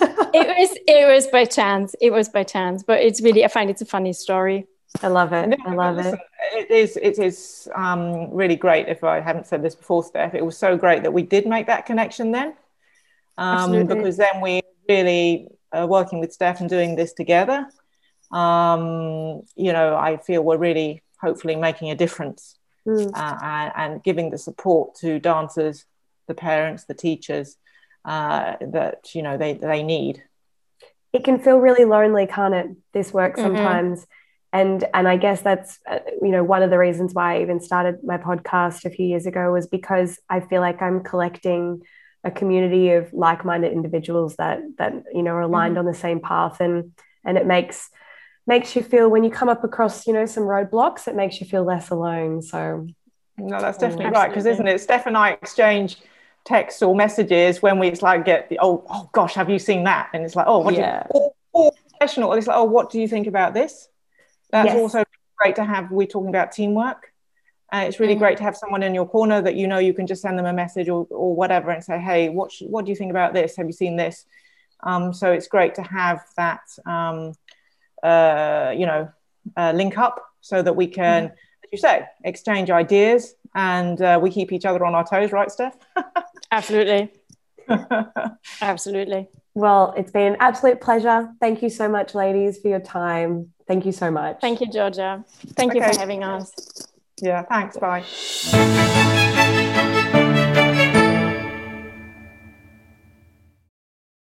it was it was by chance. It was by chance, but it's really I find it's a funny story. I love it. I love it. It is it is um, really great. If I haven't said this before, Steph, it was so great that we did make that connection then, um, because then we really uh, working with Steph and doing this together. Um, you know, I feel we're really hopefully making a difference mm. uh, and, and giving the support to dancers, the parents, the teachers, uh, that you know they they need. It can feel really lonely, can't it? This work mm-hmm. sometimes. Mm-hmm. And, and I guess that's uh, you know one of the reasons why I even started my podcast a few years ago was because I feel like I'm collecting a community of like-minded individuals that that you know are aligned mm-hmm. on the same path and and it makes makes you feel when you come up across you know some roadblocks it makes you feel less alone. So no that's definitely right because isn't it? Steph and i exchange texts or messages when we it's like get the oh oh gosh have you seen that? And it's like oh what yeah. you, or, or professional. It's like oh what do you think about this? That's yes. also great to have we're talking about teamwork. And it's really mm-hmm. great to have someone in your corner that you know you can just send them a message or, or whatever and say hey what what do you think about this? Have you seen this? Um, so it's great to have that um, uh, you know uh, link up so that we can mm-hmm. as you say exchange ideas and uh, we keep each other on our toes right steph Absolutely. Absolutely. Well, it's been an absolute pleasure. Thank you so much, ladies, for your time. Thank you so much. Thank you, Georgia. Thank okay. you for having us. Yeah, thanks. Bye.